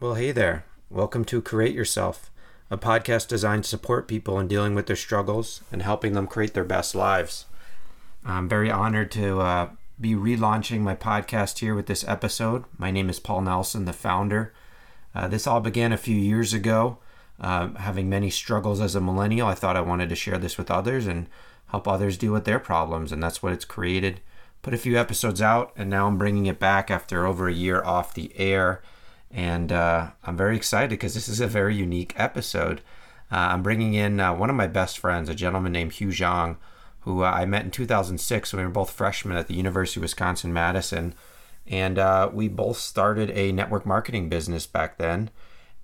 Well, hey there. Welcome to Create Yourself, a podcast designed to support people in dealing with their struggles and helping them create their best lives. I'm very honored to uh, be relaunching my podcast here with this episode. My name is Paul Nelson, the founder. Uh, this all began a few years ago. Uh, having many struggles as a millennial, I thought I wanted to share this with others and help others deal with their problems, and that's what it's created. Put a few episodes out, and now I'm bringing it back after over a year off the air. And uh, I'm very excited because this is a very unique episode. Uh, I'm bringing in uh, one of my best friends, a gentleman named Hugh Zhang, who uh, I met in 2006 when we were both freshmen at the University of Wisconsin Madison. And uh, we both started a network marketing business back then,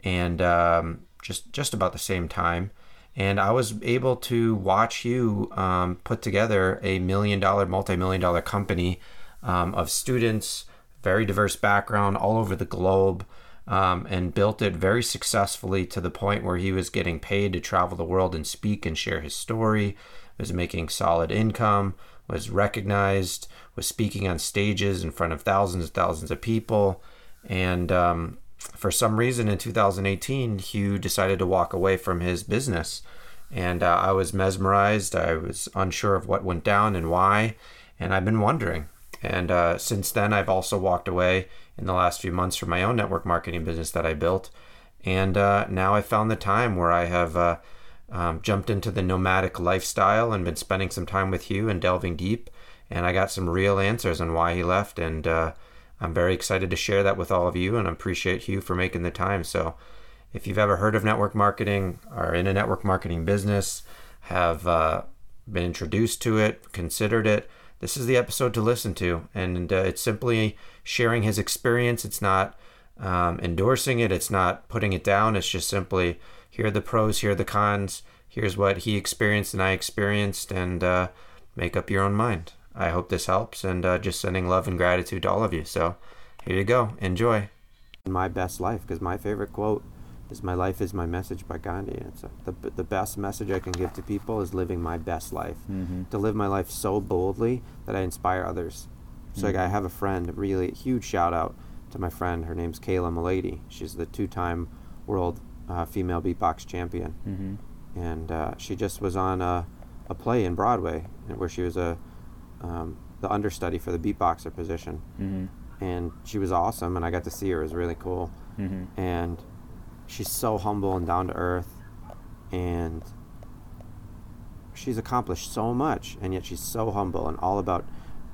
and um, just just about the same time. And I was able to watch you um, put together a million dollar, multi million dollar company um, of students, very diverse background all over the globe, um, and built it very successfully to the point where he was getting paid to travel the world and speak and share his story, was making solid income, was recognized, was speaking on stages in front of thousands and thousands of people. And um, for some reason in 2018, Hugh decided to walk away from his business. And uh, I was mesmerized. I was unsure of what went down and why. And I've been wondering. And uh, since then, I've also walked away in the last few months from my own network marketing business that I built. And uh, now I found the time where I have uh, um, jumped into the nomadic lifestyle and been spending some time with Hugh and delving deep. And I got some real answers on why he left. And uh, I'm very excited to share that with all of you and I appreciate Hugh for making the time. So, if you've ever heard of network marketing, are in a network marketing business, have uh, been introduced to it, considered it, this is the episode to listen to. And uh, it's simply sharing his experience. It's not um, endorsing it, it's not putting it down. It's just simply here are the pros, here are the cons, here's what he experienced and I experienced, and uh, make up your own mind. I hope this helps and uh, just sending love and gratitude to all of you. So here you go. Enjoy. My best life, because my favorite quote is "My life is my message" by Gandhi. It's a, the the best message I can give to people is living my best life. Mm-hmm. To live my life so boldly that I inspire others. So Mm-hmm. like I have a friend, really huge shout out to my friend. Her name's Kaila Mullady. She's the two-time world uh, female beatbox champion, Mm-hmm. and uh, she just was on a, a play in Broadway where she was a um, the understudy for the beatboxer position Mm-hmm. and she was awesome and i got to see her it was really cool Mm-hmm. and she's so humble and down to earth and she's accomplished so much and yet she's so humble and all about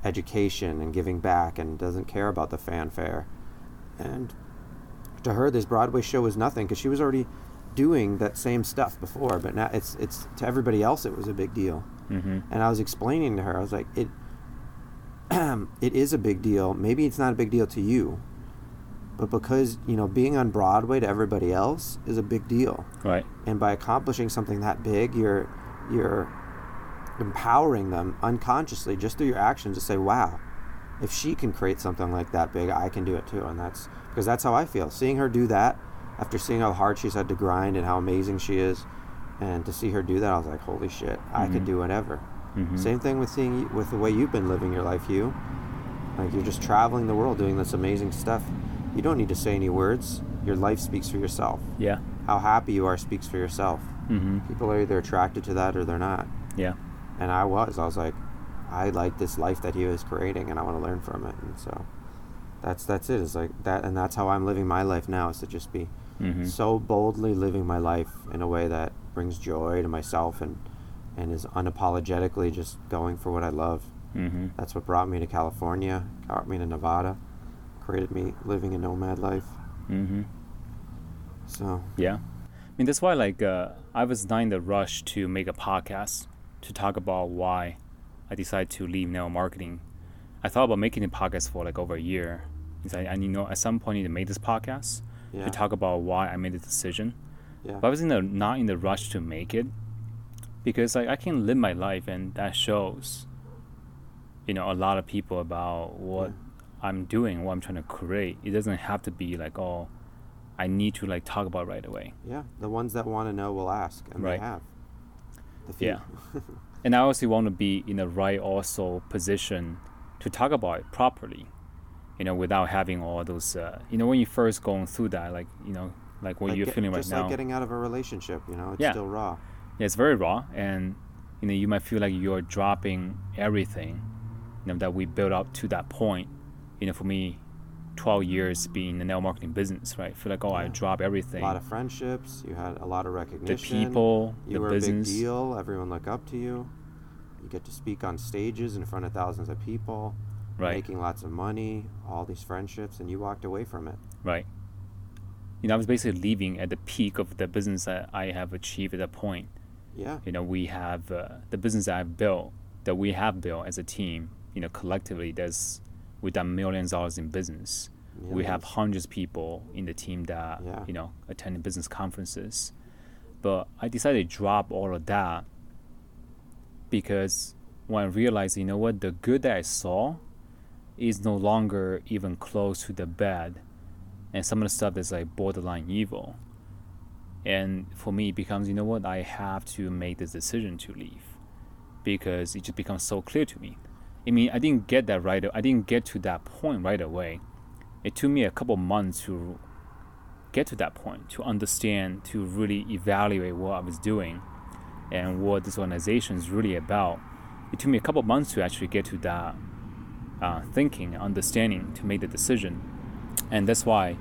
education and giving back and doesn't care about the fanfare and to her this broadway show was nothing because she was already doing that same stuff before but now it's it's to everybody else it was a big deal Mm-hmm. and I was explaining to her, I was like, it, it is a big deal. Maybe it's not a big deal to you, but because you know being on Broadway to everybody else is a big deal, Right. and by accomplishing something that big, you're you're empowering them unconsciously just through your actions to say, wow, if she can create something like that big, I can do it too, and that's because that's how I feel. Seeing her do that, after seeing how hard she's had to grind and how amazing she is, and to see her do that, I was like, holy shit, I could Mhm. do whatever. Mm-hmm. Same thing with seeing you, with the way you've been living your life, Hugh. Like you're just traveling the world doing this amazing stuff. You don't need to say any words. Your life speaks for yourself. Yeah. How happy you are speaks for yourself. Mm-hmm. People are either attracted to that or they're not. Yeah. And I was. I was like, I like this life that he was creating, and I want to learn from it. And so, that's that's it. it. Is like that, and that's how I'm living my life now. Is to just be Mm-hmm. so boldly living my life in a way that brings joy to myself and and is unapologetically just going for what I love. Mm-hmm. That's what brought me to California, brought me to Nevada, created me living a nomad life. Mm-hmm. So Yeah. I mean, that's why, like, uh, I was not in the rush to make a podcast to talk about why I decided to leave network marketing. I thought about making a podcast for like over a year. I, I you know, at some point, I need to make this podcast yeah, to talk about why I made the decision. yeah, But I was in the, not in the rush to make it because like I can live my life and that shows you know a lot of people about what Yeah. I'm doing, what I'm trying to create. It doesn't have to be like oh I need to like talk about right away. yeah. The ones that want to know will ask, and Right. they have. The few. Yeah. And I also want to be in the right also position to talk about it properly. you know, without having all those, uh, you know, when you first going through that, like, you know, like what Like you're get- feeling right just now. like getting out of a relationship, you know, it's Yeah. still raw. Yeah, it's very raw, and you know you might feel like you're dropping everything, you know, that we built up to that point. You know, for me, 12 years being in the network marketing business, right? I feel like oh, I Yeah. everything. A lot of friendships, you had a lot of recognition. the people, you the were business, a big deal. Everyone looked up to you. You get to speak on stages in front of thousands of people, right? making lots of money, all these friendships, and you walked away from it. Right. You know, I was basically leaving at the peak of the business that I have achieved at that point. Yeah, You know, we have uh, the business that I've built, that we have built as a team. You know, collectively, there's we've done millions of dollars in business. we have hundreds of people in the team that Yeah. you know attending business conferences. But i decided to drop all of that because when i realized you know what the good that i saw is no longer even close to the bad. And some of the stuff that's like borderline evil. And for me it becomes you know what i have to make this decision to leave because it just becomes so clear to me i mean i didn't get that right i didn't get to that point right away. It took me a couple months to get to that point to understand to really evaluate what i was doing and what this organization is really about. It took me a couple months to actually get to that uh, thinking understanding to make the decision. And that's why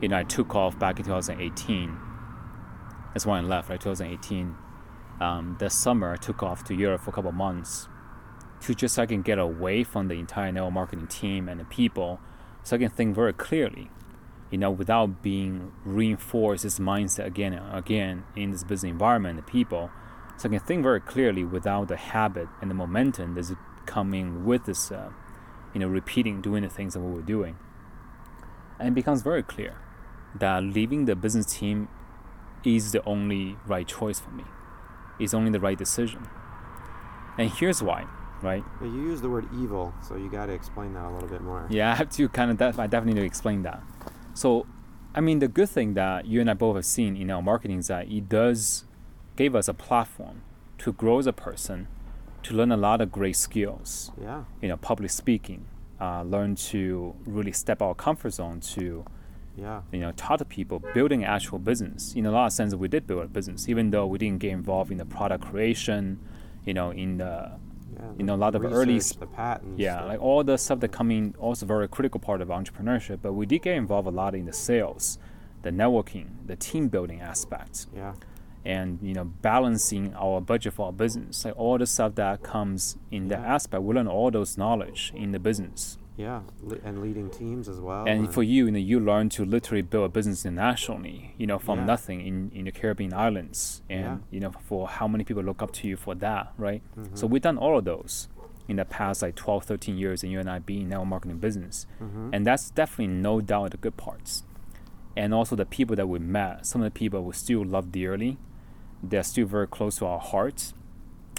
you know i took off back in 2018 that's why i left right 2018 um, that summer i took off to europe for a couple months to just so i can get away from the entire network marketing team and the people so I can think very clearly, you know, without being reinforced this mindset again and again in this business environment, the people. So I can think very clearly without the habit and the momentum that's coming with this, uh, you know, repeating, doing the things that we were doing. And it becomes very clear that leaving the business team is the only right choice for me. It's only the right decision. And here's why, right? You use the word evil, so you got to explain that a little bit more. Yeah, I have to kind of. Def- I definitely need to explain that. So, I mean, the good thing that you and I both have seen in our marketing is that it does give us a platform to grow as a person, to learn a lot of great skills. Yeah, You know, public speaking, uh, learn to really step out of comfort zone to yeah, you know talk to people, building actual business. In a lot of sense, we did build a business, even though we didn't get involved in the product creation. You know, in the yeah. You know, a lot of early research, the patents. yeah, the- like all the stuff that coming also very critical part of entrepreneurship. But we did get involved a lot in the sales, the networking, the team building aspects, yeah, and you know balancing our budget for our business. Like all the stuff that comes in that aspect, we learn all those knowledge in the business. Yeah, Le- and leading teams as well. and for you, you know, you learn to literally build a business internationally, you know, from Yeah. nothing in, in the Caribbean islands, and Yeah. you know, for how many people look up to you for that, right? So Mm-hmm. we've done all of those in the past like 12, 13 years, and you and I being in network marketing business, Mhm. and that's definitely no doubt the good parts, and also the people that we met. Some of the people we still love dearly, they're still very close to our hearts.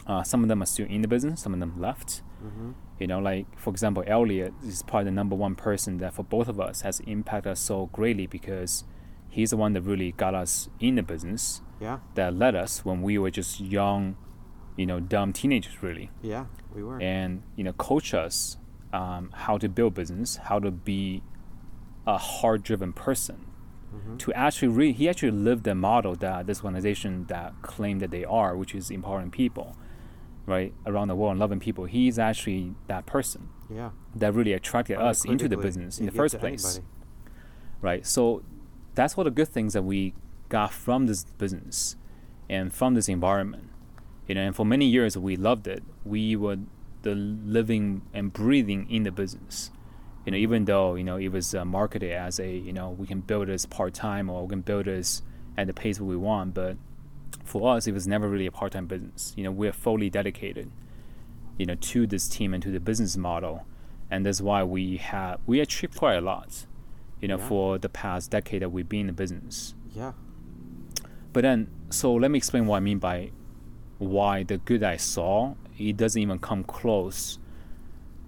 Uh, some of them are still in the business, some of them left. Mhm. You know, like for example, Elliot is probably the number one person that for both of us has impacted us so greatly because he's the one that really got us in the business yeah, that led us when we were just young, you know, dumb teenagers really, yeah, we were. and you know, coach us um, how to build business, how to be a hard-driven person. Mhm. To actually, re- he actually lived the model that this organization that claim that they are, which is empowering people, right, around the world and loving people. He's actually that person Yeah, that really attracted us into the business in the first place anybody. right so that's one of the good things that we got from this business and from this environment you know and for many years we loved it we were the living and breathing in the business you know even though you know it was uh, marketed as a you know we can build this part-time or we can build this at the pace we want but for us it was never really a part-time business. You know we're fully dedicated you know to this team and to the business model. And that's why we have we achieved quite a lot you know Yeah. for the past decade that we've been in the business. Yeah, but then so let me explain what i mean by why the good i saw it doesn't even come close.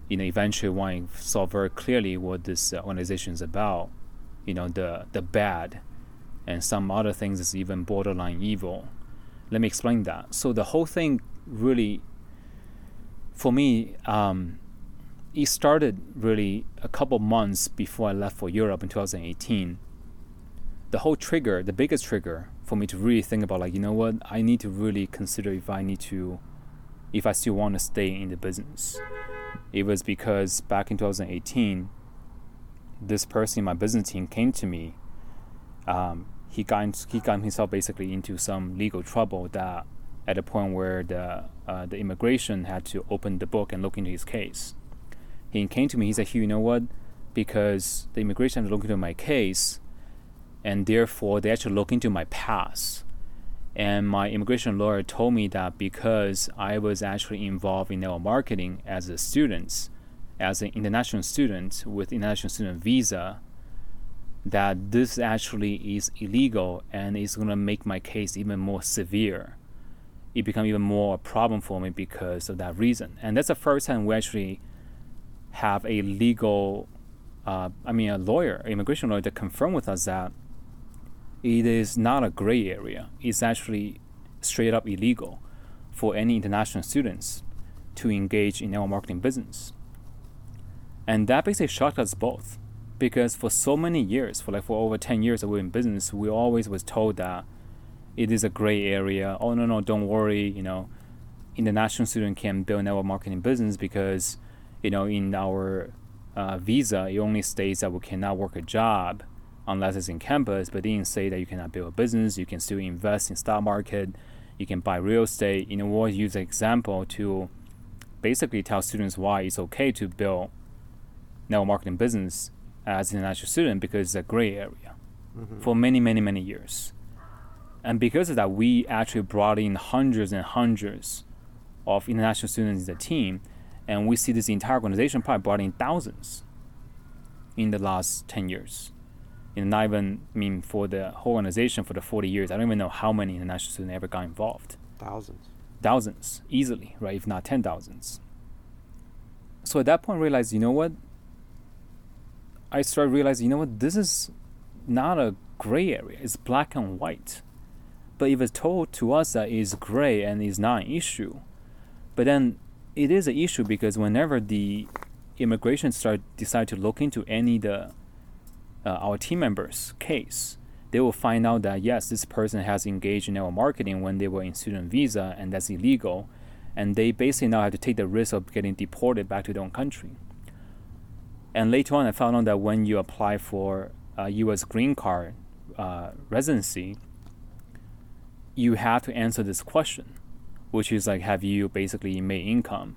You know eventually when i saw very clearly what this organization is about you know the the bad and some other things is even borderline evil let me explain that so the whole thing really for me um, it started really a couple months before I left for Europe in 2018. The whole trigger, the biggest trigger for me to really think about, like, you know what, I need to really consider if I need to, if I still want to stay in the business. It was because back in 2018, this person in my business team came to me. Um, he got he got himself basically into some legal trouble that at a point where the uh, the immigration had to open the book and look into his case. He came to me. He said, "Hugh, you know what? Because the immigration had to look into my case, and therefore they actually look into my past." And my immigration lawyer told me that because I was actually involved in network marketing as a student, as an international student with international student visa, that this actually is illegal and it's going to make my case even more severe. It become even more a problem for me because of that reason. And that's the first time we actually have a legal, uh, I mean, a lawyer, immigration lawyer, to confirm with us that it is not a gray area. It's actually straight up illegal for any international students to engage in network marketing business. And that basically shocked us both because for so many years, for like for over 10 years that we're in business, we always was told that it is a gray area. Oh, no, no, don't worry, you know, international student can build network marketing business because, you know, in our uh, visa, it only states that we cannot work a job unless it's in campus, but didn't say that you cannot build a business, you can still invest in stock market, you can buy real estate. You know, we'll use example to basically tell students why it's okay to build network marketing business as an international student because it's a gray area mm-hmm. for many, many, many years. And because of that, we actually brought in hundreds and hundreds of international students in the team. And we see this entire organization probably brought in thousands in the last 10 years. And not even, I mean, for the whole organization for the 40 years, I don't even know how many international students ever got involved. Thousands. Thousands, easily, right? If not ten thousands. So at that point, I realized, you know what? I started realizing, you know what, this is not a gray area. It's black and white. But if it's told to us that it's gray and it's not an issue, but then it is an issue because whenever the immigration start decide to look into any the uh, our team members case, they will find out that yes, this person has engaged in network marketing when they were in student visa, and that's illegal, and they basically now have to take the risk of getting deported back to their own country. And later on, I found out that when you apply for a U.S. green card uh, residency, you have to answer this question, which is like, have you basically made income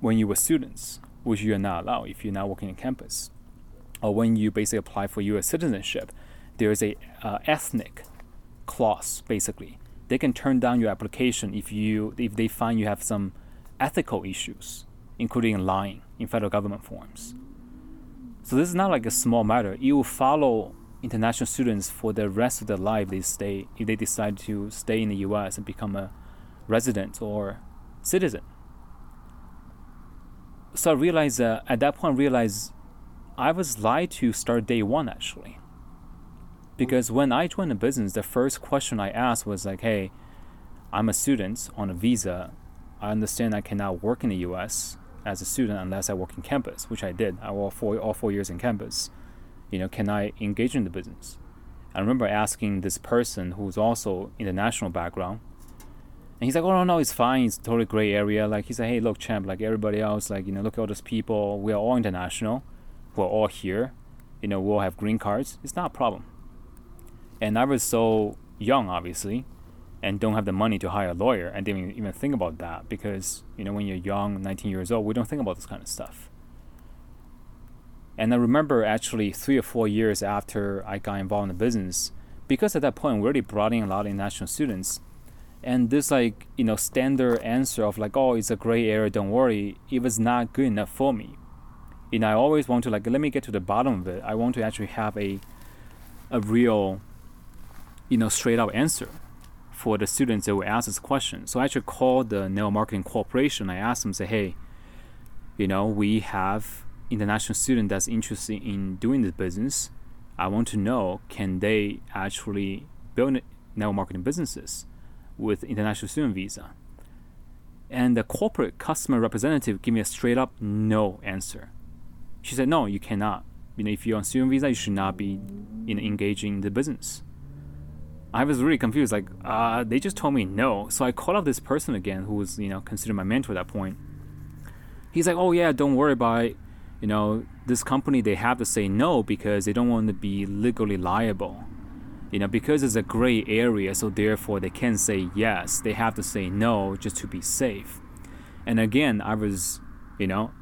when you were students, which you are not allowed if you're not working on campus, or when you basically apply for U.S. citizenship, there is a uh, ethnic clause basically. They can turn down your application if you if they find you have some ethical issues including lying in federal government forms. So this is not like a small matter. It will follow international students for the rest of their life. They stay if they decide to stay in the U.S. and become a resident or citizen. So I realized uh, at that point, I realized I was lied to start day one actually. Because when I joined the business, the first question I asked was like, "Hey, I'm a student on a visa. I understand I cannot work in the U.S as a student unless I work in campus, which I did. I worked four, all four years in campus. You know, can I engage in the business? I remember asking this person who's also international background, and he's like, "Oh no, no, it's fine. It's totally gray area." Like he said, "Hey, look, champ, like everybody else, like you know, look at all those people. We are all international. We're all here. You know, we all have green cards. It's not a problem." And I was so young, obviously, and don't have the money to hire a lawyer and didn't even think about that because you know when you're young 19 years old we don't think about this kind of stuff. And i remember actually three or four years after i got involved in the business because at that point we already brought in a lot of international students and this like you know standard answer of like oh it's a gray area don't worry it was not good enough for me. Know i always want to like let me get to the bottom of it. I want to actually have a a real you know straight up answer for the students that will ask this question. So I actually called the Network Marketing Corporation. I asked them, say, hey, you know, we have international student that's interested in doing this business. I want to know, can they actually build network marketing businesses with international student visa? And the corporate customer representative gave me a straight up no answer. She said, no, you cannot. You know, if you're on student visa, you should not be you know, engaging in the business. I was really confused. Like, uh, they just told me no. So I called up this person again, who was, you know, considered my mentor at that point. He's like, oh yeah, don't worry about it. You know, this company they have to say no because they don't want to be legally liable. You know, because it's a gray area, so therefore they can't say yes. They have to say no just to be safe. And again, I was, you know,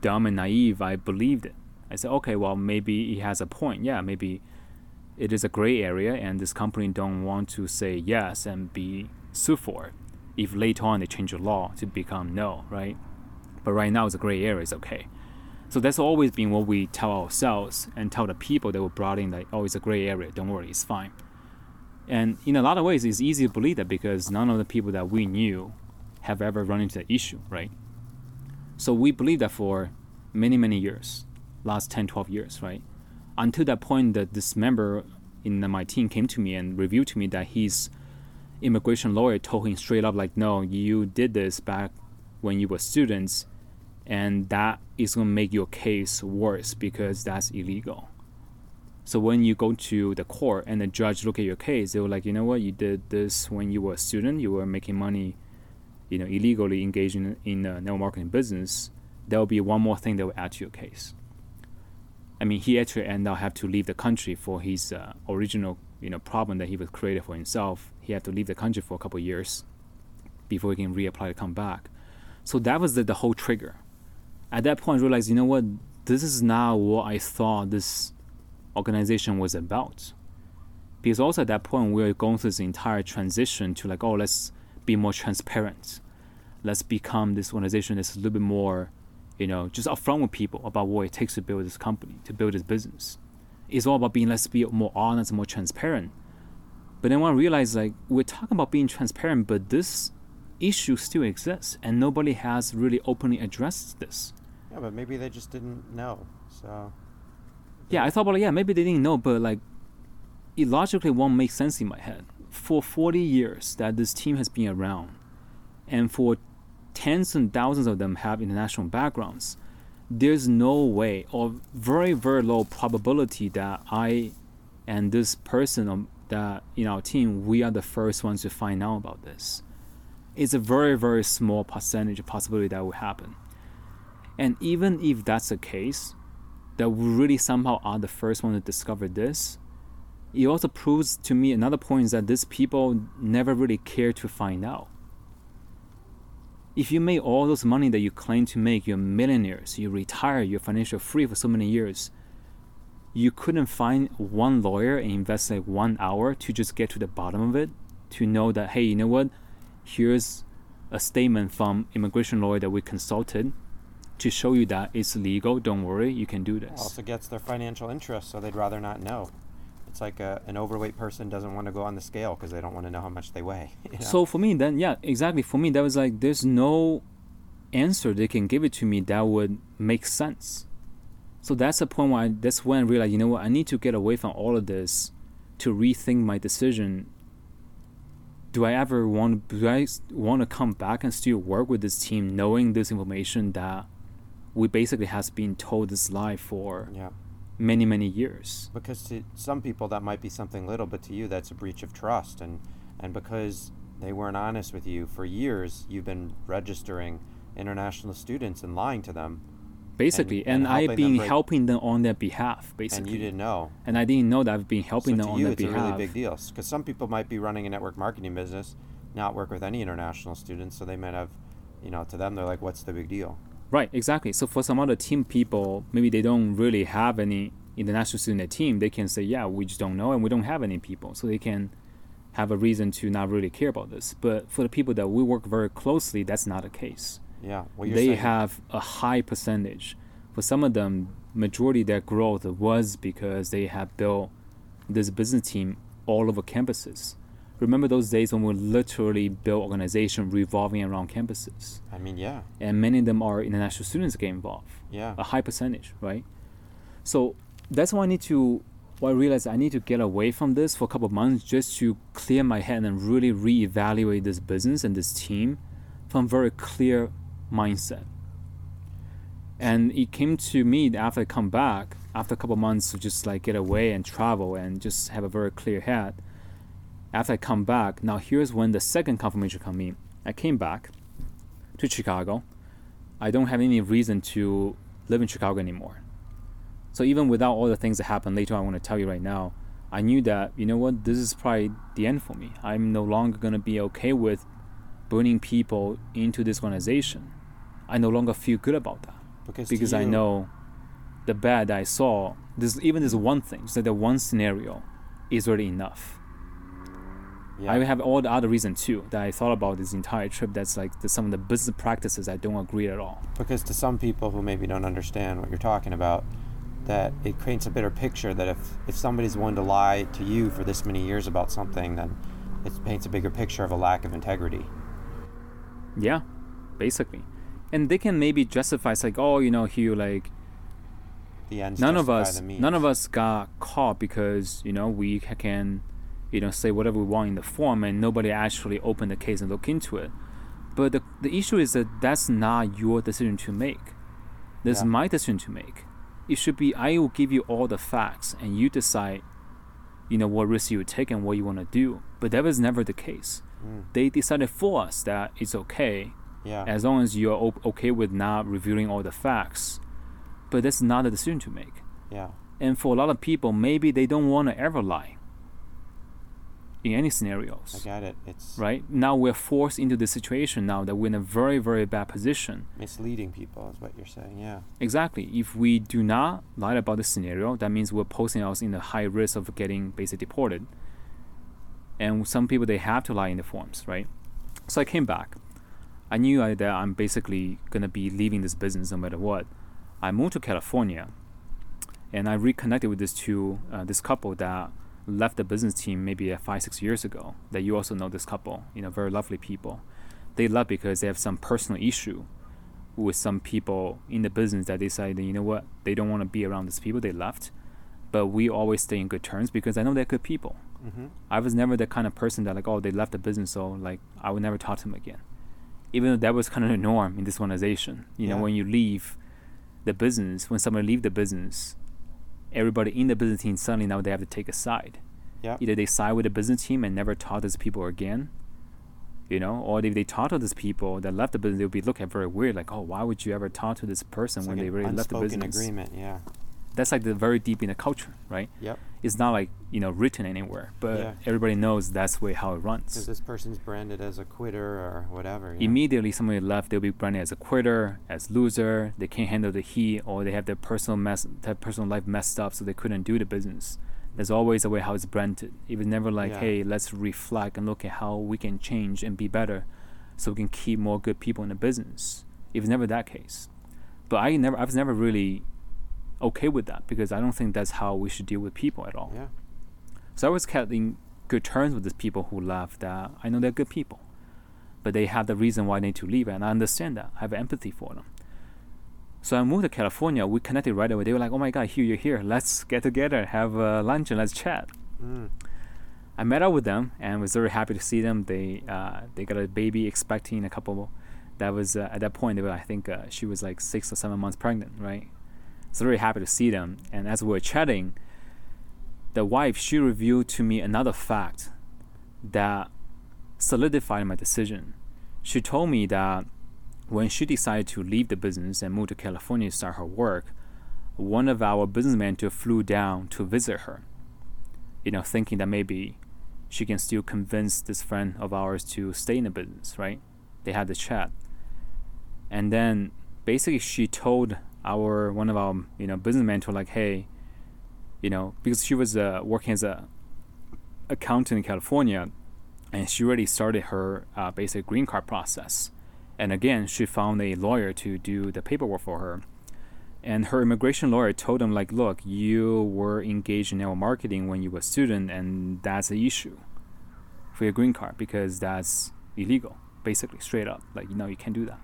dumb and naive. I believed it. I said, okay, well, maybe he has a point. Yeah, maybe it is a gray area, and this company don't want to say yes and be sued for. If later on they change the law to become no, right? But right now it's a gray area. It's okay. So that's always been what we tell ourselves and tell the people that were brought in that oh, it's a gray area. Don't worry, it's fine. And in a lot of ways, it's easy to believe that because none of the people that we knew have ever run into the issue, right? So we believe that for many, many years, last 10, 12 years, right? Until that point that this member in my team came to me and revealed to me that his immigration lawyer told him straight up like, no, you did this back when you were students and that is going to make your case worse because that's illegal. So when you go to the court and the judge look at your case, they were like, you know what, you did this when you were a student, you were making money, you know, illegally engaging in the network marketing business. There will be one more thing that will add to your case. I mean, he actually ended up have to leave the country for his uh, original, you know, problem that he was created for himself. He had to leave the country for a couple years before he can reapply to come back. So that was the, the whole trigger at that point I realized, you know what, this is not what I thought this organization was about. Because also at that point we were going through this entire transition to like, oh, let's be more transparent. Let's become this organization that's a little bit more, you know, just upfront with people about what it takes to build this company, to build this business. It's all about being let's be more honest, more transparent. But then when I realized like we're talking about being transparent, but this issue still exists and nobody has really openly addressed this. Yeah, but maybe they just didn't know. So. Yeah, I thought about yeah, maybe they didn't know, but like, it logically won't make sense in my head. For 40 years that this team has been around, and for tens and thousands of them have international backgrounds, there's no way or very very low probability that I and this person that in our team we are the first ones to find out about this. It's a very very small percentage of possibility that will happen. And even if that's the case, that we really somehow are the first one to discover this, it also proves to me another point is that these people never really care to find out. If you made all those money that you claim to make, you're millionaires, you retire, you're financial free for so many years, you couldn't find one lawyer and invest like one hour to just get to the bottom of it, to know that, hey, you know what? Here's a statement from immigration lawyer that we consulted to show you that it's legal. Don't worry, you can do this. Also gets their financial interest, so they'd rather not know. It's like a, an overweight person doesn't want to go on the scale because they don't want to know how much they weigh. You know? So for me, then yeah, exactly. For me, that was like there's no answer they can give it to me that would make sense. So that's the point where I, that's when I realized, you know what, I need to get away from all of this to rethink my decision. Do I ever want do I want to come back and still work with this team knowing this information that we basically has been told this lie for yeah. Many many years. Because to some people that might be something little, but to you that's a breach of trust, and and because they weren't honest with you for years, you've been registering international students and lying to them. Basically, and, and, and I've been them helping them on their behalf. Basically, and you didn't know. And I didn't know that I've been helping so them on you, their behalf. it's a really big deal because some people might be running a network marketing business, not work with any international students, so they might have, you know, to them they're like, "What's the big deal?" Right, exactly. So for some other team people, maybe they don't really have any international student in team. They can say, "Yeah, we just don't know, and we don't have any people," so they can have a reason to not really care about this. But for the people that we work very closely, that's not the case. Yeah, they saying. have a high percentage. For some of them, majority of their growth was because they have built this business team all over campuses remember those days when we literally built organization revolving around campuses. I mean, yeah. And many of them are international students get involved. Yeah. A high percentage, right? So that's why I need to. Why I realized I need to get away from this for a couple of months just to clear my head and really reevaluate this business and this team from very clear mindset. And it came to me that after I come back, after a couple months to just like get away and travel and just have a very clear head. After I come back, now here's when the second confirmation come in. I came back to Chicago. I don't have any reason to live in Chicago anymore. So even without all the things that happened later, I want to tell you right now, I knew that you know what, this is probably the end for me. I'm no longer gonna be okay with bringing people into this organization. I no longer feel good about that Because, because I know the bad I saw. This even this one thing, just like the one scenario, is already enough. Yeah. I have all the other reasons too that I thought about this entire trip. That's like the, some of the business practices I don't agree at all. because to some people who maybe don't understand what you're talking about that it creates a better picture that if, if somebody's willing to lie to you for this many years about something then it paints a bigger picture of a lack of integrity Yeah, basically, and they can maybe justify it's like, oh, you know, Hugh, like the ends none of us none of us got caught because you know we can you know say whatever we want in the form and nobody actually opened the case and look into it. But the, the issue is that that's not your decision to make. This is my decision to make. It should be i will give you all the facts and you decide you know what risk you take and what you want to do. But that was never the case. Mm. they decided for us that it's okay yeah. as long as you're o- okay with not reviewing all the facts. But that's not a decision to make. Yeah. And for a lot of people, maybe they don't want to ever lie in any scenarios. i got it it's Right? Now we're forced into the situation now that we're in a very, very bad position. misleading people is what you're saying yeah Exactly. If we do not lie about the scenario, that means we're posting us in a high risk of getting basically deported. And some people they have to lie in the forms, right? So I came back. I knew I, that I'm basically gonna be leaving this business no matter what. I moved to California, and I reconnected with this two, uh, this couple that left the business team maybe five, six years ago. That you also know this couple, you know, very lovely people. They left because they have some personal issue with some people in the business that they decided, you know what, they don't want to be around these people. They left, but we always stay in good terms because I know they're good people. mm-hmm. I was never the kind of person that like, oh, they left the business, so like I would never talk to them again. Even though that was kind of the norm in this organization. You know, when you leave the business, when someone leave the business, everybody in the business team suddenly now they have to take a side. yeah Either they side with the business team and never talk to these people again, you know, or if they talk to these people that left the business, they'll be looking at very weird, like, oh, why would you ever talk to this person It's when like they really left the business? agreement yeah That's like the very deep in the culture, right? yep It's not like you know written anywhere, but Yeah. everybody knows that's way how it runs because this person's branded as a quitter or whatever. Immediately, somebody left, they'll be branded as a quitter, as loser. They can't handle the heat, or they have their personal mess, their personal life messed up, so they couldn't do the business. There's always a way how it's branded. It was never like, Yeah. hey, let's reflect and look at how we can change and be better, so we can keep more good people in the business. It was never that case. But I never, I was never really okay with that because I don't think that's how we should deal with people at all. yeah So I was kept in good terms with these people who left. That I know they're good people, but they have the reason why they need to leave, and I understand that. I have empathy for them. So I moved to California. We connected right away. They were like, "Oh my God, here you're here. Let's get together, have uh, lunch, and let's chat." mm. I met up with them and was very happy to see them. They uh, they got a baby expecting a couple. That was uh, at that point. They were, I think uh, she was like six or seven months pregnant, right? So very happy to see them. And as we were chatting, the wife she revealed to me another fact that solidified my decision. She told me that when she decided to leave the business and move to California to start her work, one of our business managers flew down to visit her. You know, thinking that maybe she can still convince this friend of ours to stay in the business, right? They had the chat. And then basically she told our one of our you know business mentor like, hey, you know, because she was uh, working as a accountant in California, and she already started her uh, basic green card process. And again, she found a lawyer to do the paperwork for her. And her immigration lawyer told them like, look, you were engaged in network marketing when you were a student, and that's an issue for your green card because that's illegal, basically, straight up. Like, you know, you can't do that.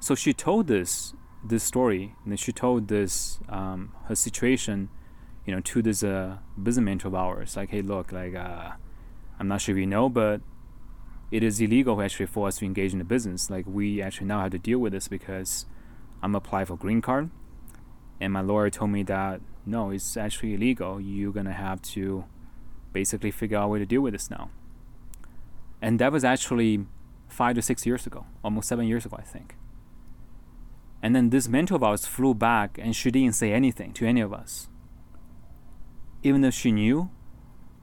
So she told this this story, and she told this um, her situation, you know, to this uh, business mentor of ours. Like, hey, look, like, uh, I'm not sure if you know, but it is illegal actually for us to engage in the business. Like we actually now have to deal with this because I'm applying for green card, and my lawyer told me that no, it's actually illegal. You're gonna have to basically figure out a way to deal with this now. And that was actually five to six years ago, almost seven years ago, I think. And then this mentor of ours flew back and she didn't say anything to any of us. Even though she knew,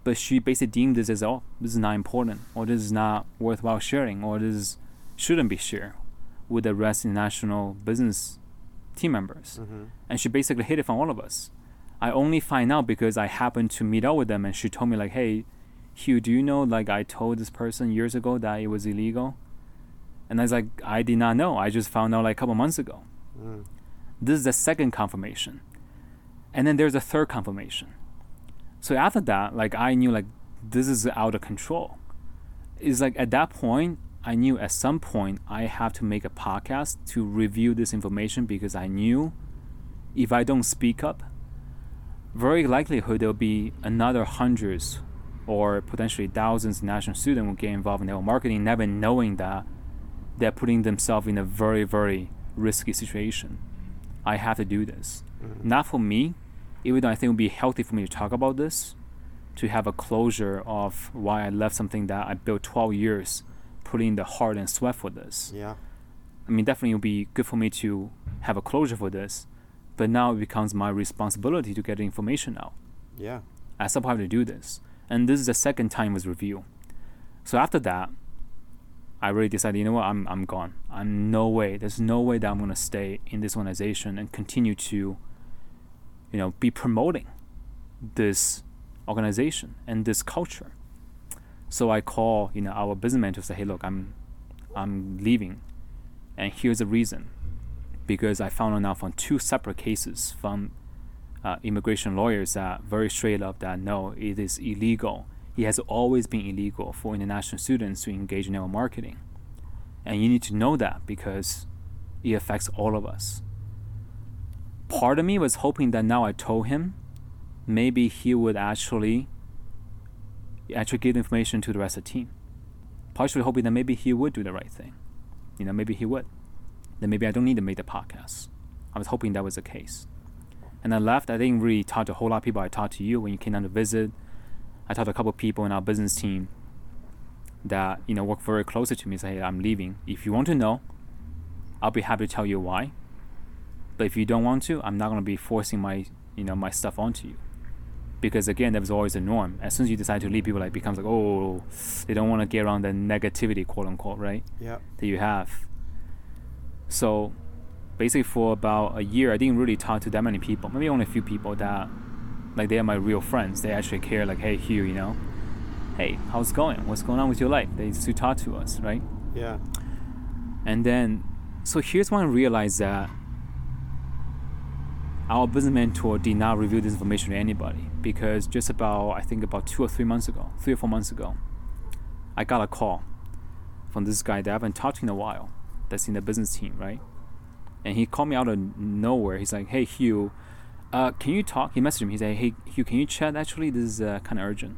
but she basically deemed this as, oh, this is not important, or this is not worthwhile sharing, or this shouldn't be shared with the rest international business team members. Mm-hmm. And she basically hid it from all of us. I only find out because I happened to meet up with them and she told me like, hey, Hugh, do you know like I told this person years ago that it was illegal? And I was like, I did not know. I just found out like a couple months ago. Mm. This is the second confirmation. And then there's a third confirmation. So after that, like I knew like this is out of control. It's like at that point, I knew at some point I have to make a podcast to review this information because I knew if I don't speak up, very likelihood there'll be another hundreds or potentially thousands of national students will get involved in network marketing, never knowing that they're putting themselves in a very, very risky situation. I have to do this. Mm-hmm. Not for me, even though I think it would be healthy for me to talk about this, to have a closure of why I left something that I built 12 years, putting the heart and sweat for this. Yeah. I mean, definitely it would be good for me to have a closure for this, but now it becomes my responsibility to get the information out. Yeah. I still have to do this. And this is the second time with review. So after that, I really decided, you know what, I'm I'm gone. I'm no way. There's no way that I'm gonna stay in this organization and continue to, you know, be promoting this organization and this culture. So I call, you know, our business mentor say, hey look, I'm I'm leaving and here's the reason. Because I found out from two separate cases from uh, immigration lawyers that very straight up that no, it is illegal. It has always been illegal for international students to engage in network marketing. And you need to know that because it affects all of us. Part of me was hoping that now I told him, maybe he would actually actually give information to the rest of the team. Partially hoping that maybe he would do the right thing. You know, maybe he would. Then maybe I don't need to make the podcast. I was hoping that was the case. And I left. I didn't really talk to a whole lot of people. I talked to you when you came down to visit. I talked to a couple of people in our business team that you know work very closely to me. Say, hey, I'm leaving. If you want to know, I'll be happy to tell you why. But if you don't want to, I'm not gonna be forcing my you know my stuff onto you. Because again, that was always a norm. As soon as you decide to leave, people like becomes like, oh, they don't want to get around the negativity, quote unquote, right? Yeah. That you have. So basically for about a year I didn't really talk to that many people. Maybe only a few people that like they are my real friends. They actually care like, hey Hugh, you know, hey, how's it going? What's going on with your life? They used to talk to us, right? Yeah. And then so here's when I realized that our business mentor did not reveal this information to anybody because just about I think about two or three months ago, three or four months ago, I got a call from this guy that I haven't talked to in a while that's in the business team, right? And he called me out of nowhere. He's like, "Hey Hugh, uh, can you talk?" He messaged me. He said, "Hey Hugh, can you chat? Actually, this is uh, kind of urgent."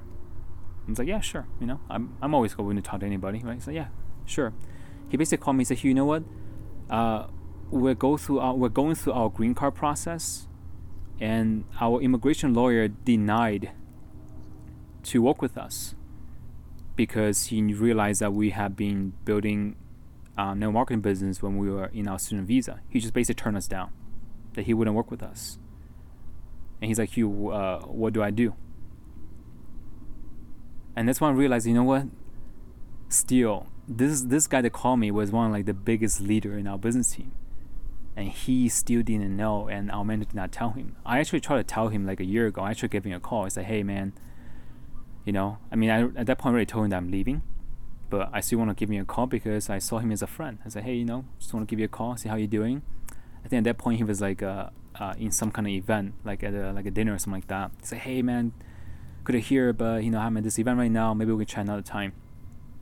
I was like, "Yeah, sure." You know, I'm I'm always going to talk to anybody, right? Said, "Yeah, sure." He basically called me. He said, "Hugh, you know what? Uh, we're go through our, we're going through our green card process, and our immigration lawyer denied to work with us because he realized that we have been building uh, network marketing business when we were in our student visa. He just basically turned us down, that he wouldn't work with us. And he's like, Hugh, uh, what do I do? And that's when I realized, you know what? Still, this this guy that called me was one of like the biggest leader in our business team, and he still didn't know, and our manager did not tell him. I actually tried to tell him like a year ago. I actually gave him a call. I said, hey man, you know, I mean, I at that point I already told him that I'm leaving but I still want to give him a call because I saw him as a friend. I said, hey, you know, just want to give you a call, see how you're doing. I think at that point he was like uh, uh, in some kind of event, like at a, like a dinner or something like that. Say, hey man, could I hear, but you know, I'm at this event right now. Maybe we can try another time.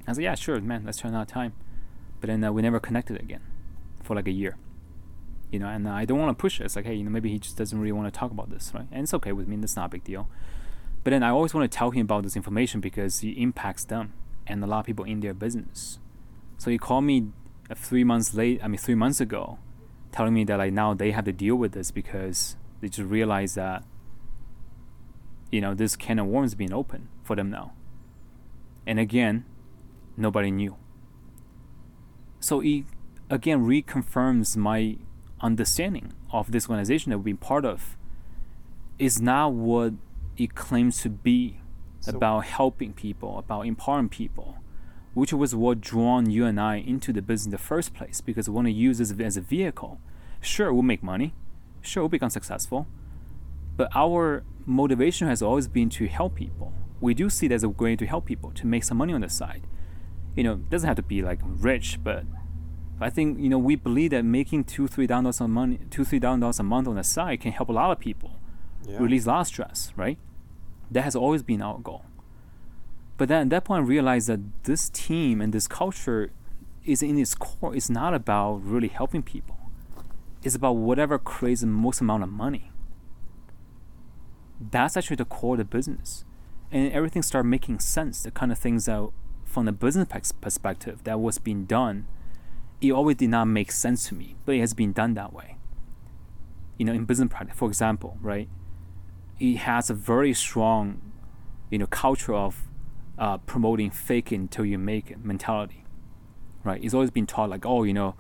I said, yeah, sure, man, let's try another time. But then uh, we never connected again for like a year. You know, and uh, I don't want to push it. It's like, hey, you know, maybe he just doesn't really want to talk about this, right? And it's okay with me. That's not a big deal. But then I always want to tell him about this information because it impacts them and a lot of people in their business. So he called me uh, three months late. I mean, three months ago, telling me that like now they have to deal with this because they just realize that you know this can of worms being open for them now. And again, nobody knew. So it again reconfirms my understanding of this organization that we've been part of is not what it claims to be so about helping people, about empowering people, which was what drawn you and I into the business in the first place because we want to use this as a vehicle. Sure, we'll make money. Sure, we'll become successful. But our motivation has always been to help people. We do see it as a way to help people, to make some money on the side. You know, it doesn't have to be like rich, but I think, you know, we believe that making two, three dollars a money two, three dollars a month on the side can help a lot of people. Yeah. Release a lot of stress, right? That has always been our goal. But then at that point I realized that this team and this culture is in its core is not about really helping people. It's about whatever creates the most amount of money. That's actually the core of the business. And everything started making sense. The kind of things that from the business perspective that was being done, it always did not make sense to me, but it has been done that way. You know, in business practice, for example, right? it has a very strong, you know, culture of uh, promoting fake it until you make it mentality, right? It's always been taught like, oh, you know,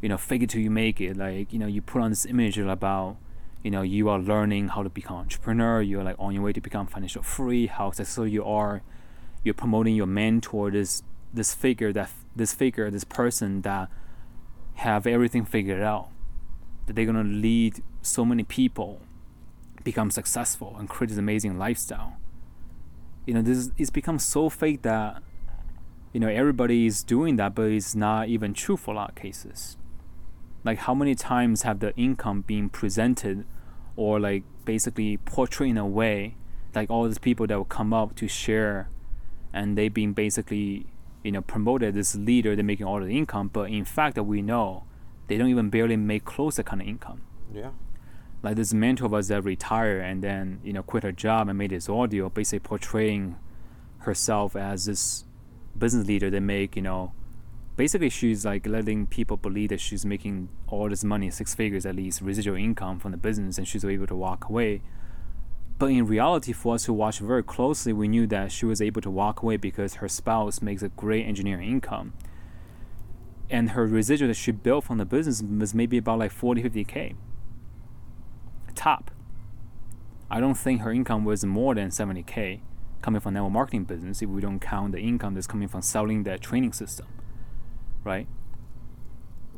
you know, fake it till you make it. Like, you know, you put on this image about, you know, you are learning how to become entrepreneur. You're like on your way to become financial free. How successful you are. You're promoting your mentor, this this figure that this figure, this person that have everything figured out. That they're gonna lead so many people become successful and create this amazing lifestyle. You know, this it's become so fake that you know everybody is doing that, but it's not even true for a lot of cases. Like how many times have the income been presented or like basically portrayed in a way like all these people that will come up to share and they've been basically you know promoted as leader they're making all the income but in fact that we know they don't even barely make close that kind of income yeah like this mentor us that retired and then you know quit her job and made this audio basically portraying herself as this business leader that make you know basically she's like letting people believe that she's making all this money six figures at least residual income from the business and she's able to walk away. But in reality for us who watched very closely we knew that she was able to walk away because her spouse makes a great engineering income. And her residual that she built from the business was maybe about like 40 50k top. I don't think her income was more than 70k coming from network marketing business if we don't count the income that's coming from selling that training system, right?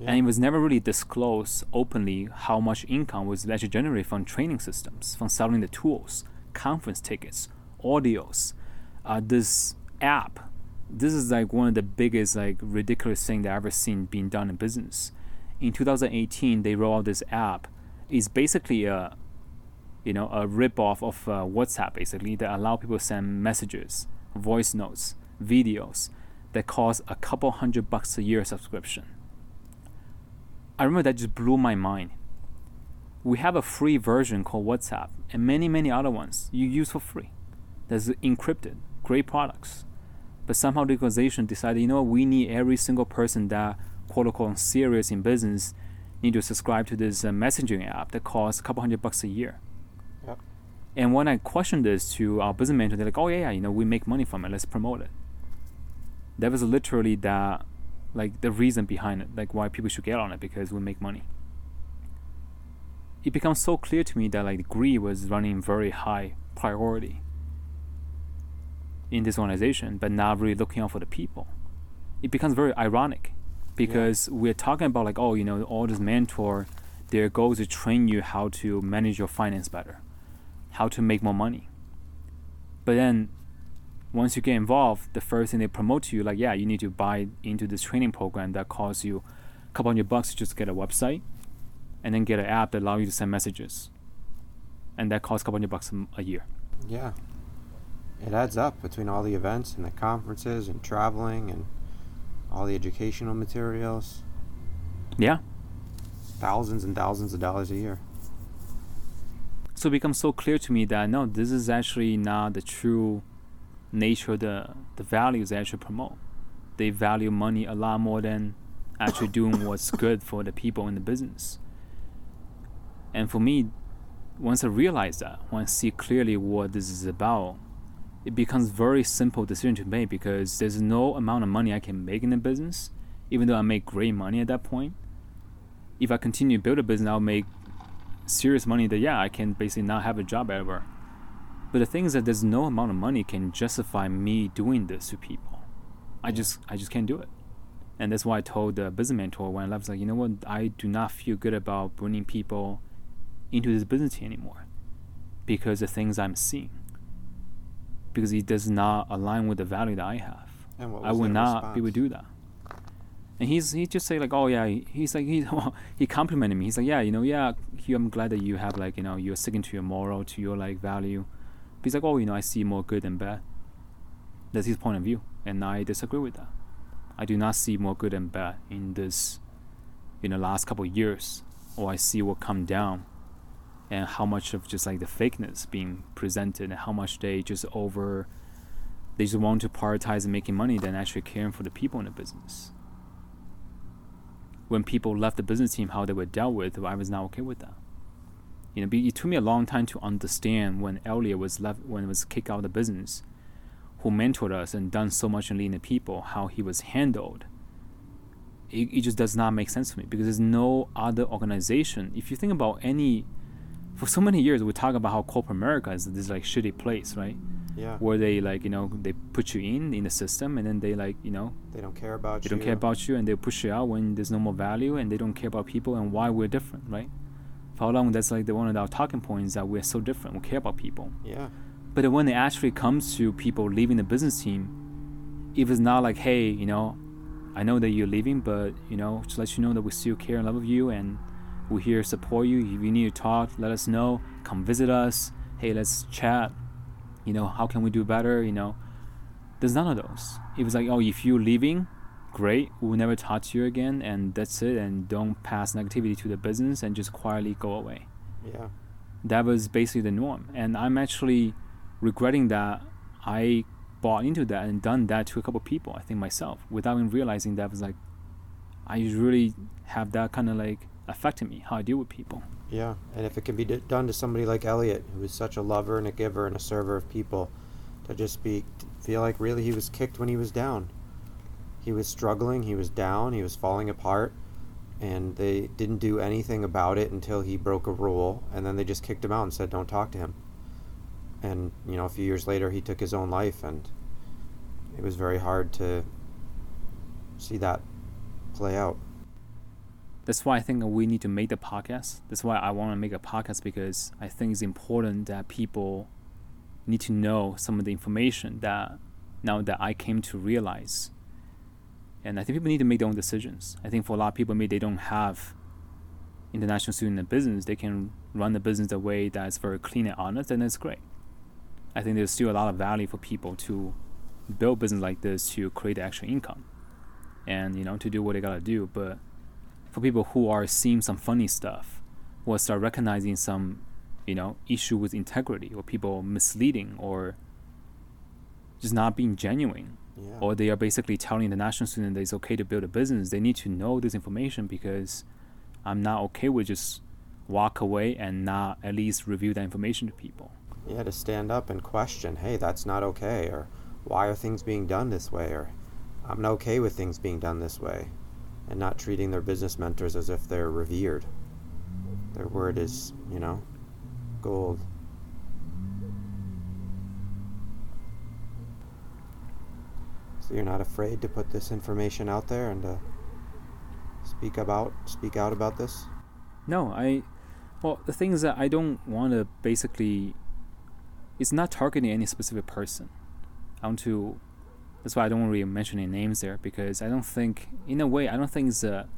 Yeah. And it was never really disclosed openly how much income was actually generated from training systems, from selling the tools, conference tickets, audios, uh, this app. This is like one of the biggest, like ridiculous thing that I've ever seen being done in business. In 2018, they rolled out this app is basically a you know a rip off of uh, WhatsApp basically that allow people to send messages, voice notes, videos that cost a couple hundred bucks a year subscription. I remember that just blew my mind. We have a free version called WhatsApp and many many other ones you use for free. That's encrypted, great products. But somehow the organization decided, you know, we need every single person that quote unquote serious in business need to subscribe to this uh, messaging app that costs a couple hundred bucks a year. Yep. And when I questioned this to our business manager, they're like, "Oh yeah, yeah, you know, we make money from it. Let's promote it." That was literally that, like the reason behind it, like why people should get on it because we make money. It becomes so clear to me that like greed was running very high priority in this organization, but not really looking out for the people. It becomes very ironic because yeah. we're talking about like oh you know all this mentor their goal is to train you how to manage your finance better how to make more money. But then once you get involved the first thing they promote to you like yeah you need to buy into this training program that costs you a couple hundred bucks to just get a website and then get an app that allows you to send messages. And that costs a couple hundred bucks a year. Yeah. It adds up between all the events and the conferences and traveling and all the educational materials. Yeah. Thousands and thousands of dollars a year. So it becomes so clear to me that no, this is actually not the true nature the the values they actually promote. They value money a lot more than actually doing what's good for the people in the business. And for me, once I realize that, once I see clearly what this is about, it becomes very simple decision to make because there's no amount of money I can make in the business, even though I make great money at that point. If I continue to build a business, I'll make serious money that yeah, I can basically not have a job ever. But the thing is that there's no amount of money can justify me doing this to people. I just I just can't do it. And that's why I told the business mentor when I left, like, you know what, I do not feel good about bringing people into this business anymore because the things I'm seeing. Because it does not align with the value that I have. I would not response? be able to do that. And he's he just say like, oh yeah, he's like he he complimented me. He's like, yeah, you know, yeah, I'm glad that you have like you know you're sticking to your moral, to your like value. But he's like, oh, you know, I see more good than bad. That's his point of view, and I disagree with that. I do not see more good and bad in this in the last couple of years, or I see what come down and how much of just like the fakeness being presented and how much they just over they just want to prioritize making money than actually caring for the people in the business. When people left the business team, how they were dealt with, I was not okay with that. You know, it took me a long time to understand when Elliot was left, when was kicked out of the business, who mentored us and done so much in leading the people, how he was handled. It, it just does not make sense to me because there's no other organization. If you think about any for so many years we talk about how corporate America is this like shitty place, right? Yeah. Where they like you know they put you in in the system and then they like you know they don't care about they you. They don't care about you and they push you out when there's no more value and they don't care about people and why we're different, right? For how long that's like the one of our talking points that we're so different. We care about people. Yeah. But when it actually comes to people leaving the business team, if it's not like hey you know, I know that you're leaving, but you know to let you know that we still care and love you and we're here to support you. If you need to talk, let us know. Come visit us. Hey, let's chat. You know, how can we do better? You know, there's none of those. It was like, oh, if you're leaving, great. We'll never talk to you again, and that's it. And don't pass negativity to the business and just quietly go away. Yeah. That was basically the norm. And I'm actually regretting that I bought into that and done that to a couple people, I think myself, without even realizing that was like, I really have that kind of like affected me, how I deal with people. Yeah, and if it can be d- done to somebody like Elliot, who is such a lover and a giver and a server of people, to just be feel like really he was kicked when he was down. He was struggling, he was down, he was falling apart, and they didn't do anything about it until he broke a rule, and then they just kicked him out and said, "Don't talk to him." And you know, a few years later, he took his own life, and it was very hard to see that play out that's why I think we need to make the podcast. That's why I want to make a podcast because I think it's important that people need to know some of the information that now that I came to realize. And I think people need to make their own decisions. I think for a lot of people, maybe they don't have international student in business, they can run the business the way that's very clean and honest, and that's great. I think there's still a lot of value for people to build business like this to create actual income and you know to do what they gotta do. But for people who are seeing some funny stuff or start recognizing some you know issue with integrity or people misleading or just not being genuine. Yeah. or they are basically telling the national student that it's okay to build a business. They need to know this information because i'm not okay with just walk away and not at least review that information to people. Yeah to stand up and question hey that's not okay or why are things being done this way? or i'm not okay with things being done this way and not treating their business mentors as if they're revered. Their word is, you know, gold. So you're not afraid to put this information out there and to speak about speak out about this? No, I well, the thing is that I don't want to basically it's not targeting any specific person. I want to that's why I don't really mention any names there because I don't think, in a way, I don't think it's a.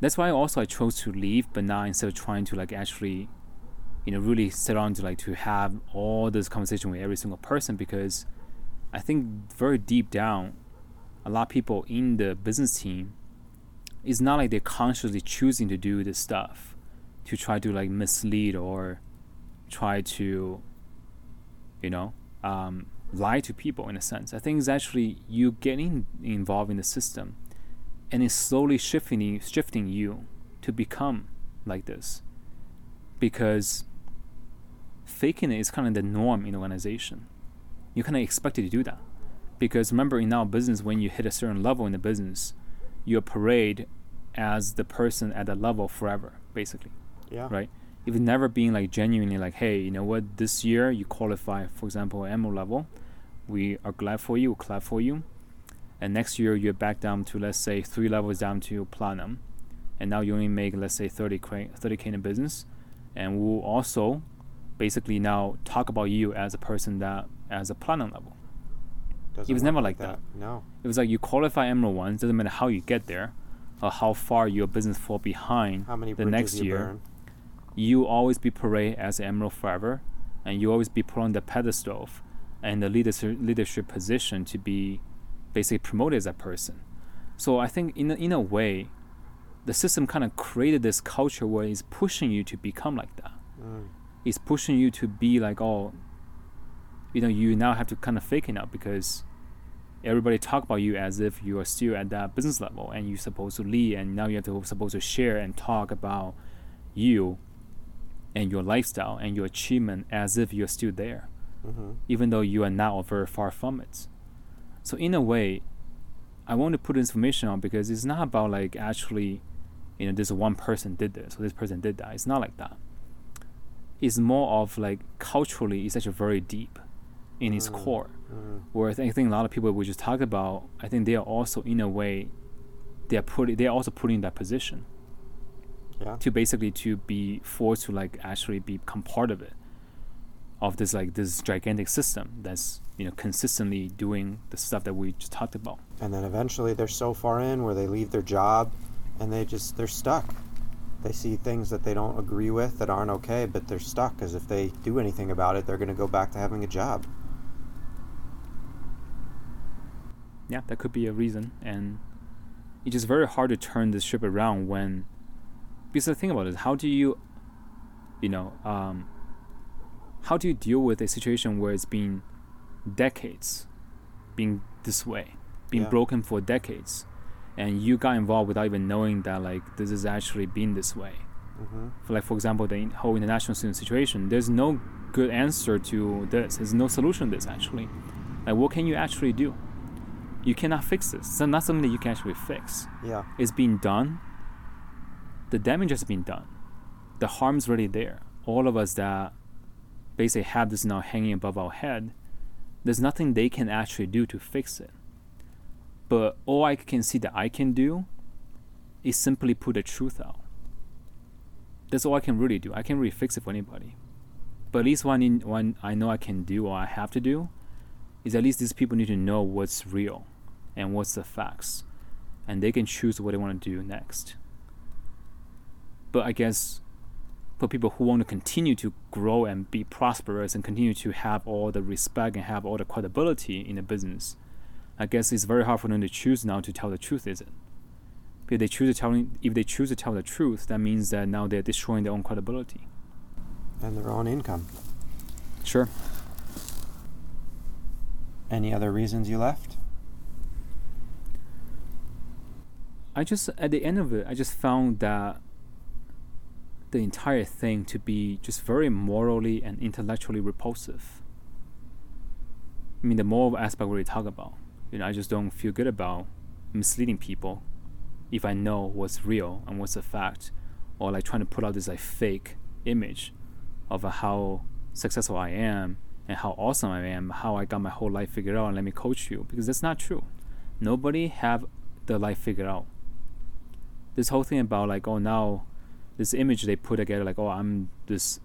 That's why also I chose to leave, but now instead of trying to like actually, you know, really sit on to like to have all this conversation with every single person because I think very deep down, a lot of people in the business team, it's not like they're consciously choosing to do this stuff, to try to like mislead or try to, you know, um, lie to people in a sense. I think it's actually you getting involved in the system and it's slowly shifting you, shifting you to become like this. Because faking it is kind of the norm in the organization. You're kind of expected to do that. Because remember, in our business, when you hit a certain level in the business, you're parade as the person at that level forever, basically. Yeah. Right? If it's never being like genuinely like, hey, you know what, this year you qualify, for example, emerald level, we are glad for you, clap for you. And next year you're back down to let's say three levels down to platinum, and now you only make let's say 30 k 30k in business, and we'll also basically now talk about you as a person that as a platinum level. Doesn't it was never like that. No. It was like you qualify emerald once, doesn't matter how you get there, or how far your business fall behind How many the next year. burn? You always be parade as emerald forever, and you always be put on the pedestal and the leadership leadership position to be basically promoted as a person. So I think in a, in a way, the system kind of created this culture where it's pushing you to become like that. Mm. It's pushing you to be like, oh, you know, you now have to kind of fake it out because everybody talk about you as if you are still at that business level and you're supposed to lead and now you have to supposed to share and talk about you and your lifestyle and your achievement as if you're still there hmm even though you are now very far from it. So in a way, I want to put information on because it's not about like actually, you know, this one person did this or this person did that. It's not like that. It's more of like culturally, it's actually very deep in its Mm. core. Mm. Where I think, a lot of people we just talked about, I think they are also in a way, they are put they are also put in that position Yeah. to basically to be forced to like actually become part of it of this like this gigantic system that's you know consistently doing the stuff that we just talked about And then eventually they're so far in where they leave their job and they just they're stuck. They see things that they don't agree with that aren't okay, but they're stuck because if they do anything about it, they're going to go back to having a job. yeah that could be a reason and it's just very hard to turn this ship around when because the thing about it is how do you you know um, how do you deal with a situation where it's been decades being this way being Yeah. broken for decades and you got involved without even knowing that like this has actually been this way? Hmm for like for example the whole international student situation there's no good answer to this. There's no solution to this actually. Like what can you actually do? You cannot fix this. It's not something that you can actually fix. Yeah. it's been done the damage has been done the harm's already there all of us that basically have this now hanging above our head there's nothing they can actually do to fix it but all i can see that i can do is simply put the truth out that's all I can really do. I can't really fix it for anybody. But at least one, I, need, what I know I can do or I have to do is at least these people need to know what's real and what's the facts. And they can choose what they want to do next. But I guess for people who want to continue to grow and be prosperous and continue to have all the respect and have all the credibility in the business, I guess it's very hard for them to choose now to tell the truth, is it? If they choose to tell, if they choose to tell the truth, that means that now they're destroying their own credibility. And their own income. Sure. Any other reasons you left? I just at the end of it, I just found that the entire thing to be just very morally and intellectually repulsive. I mean, the moral aspect we talk about. You know, I just don't feel good about misleading people if I know what's real and what's a fact, or like trying to put out this like fake image of how successful I am and how awesome I am, how I got my whole life figured out, and let me coach you because that's not true. Nobody have the life figured out. This whole thing about like oh now, this image they put together like oh I'm this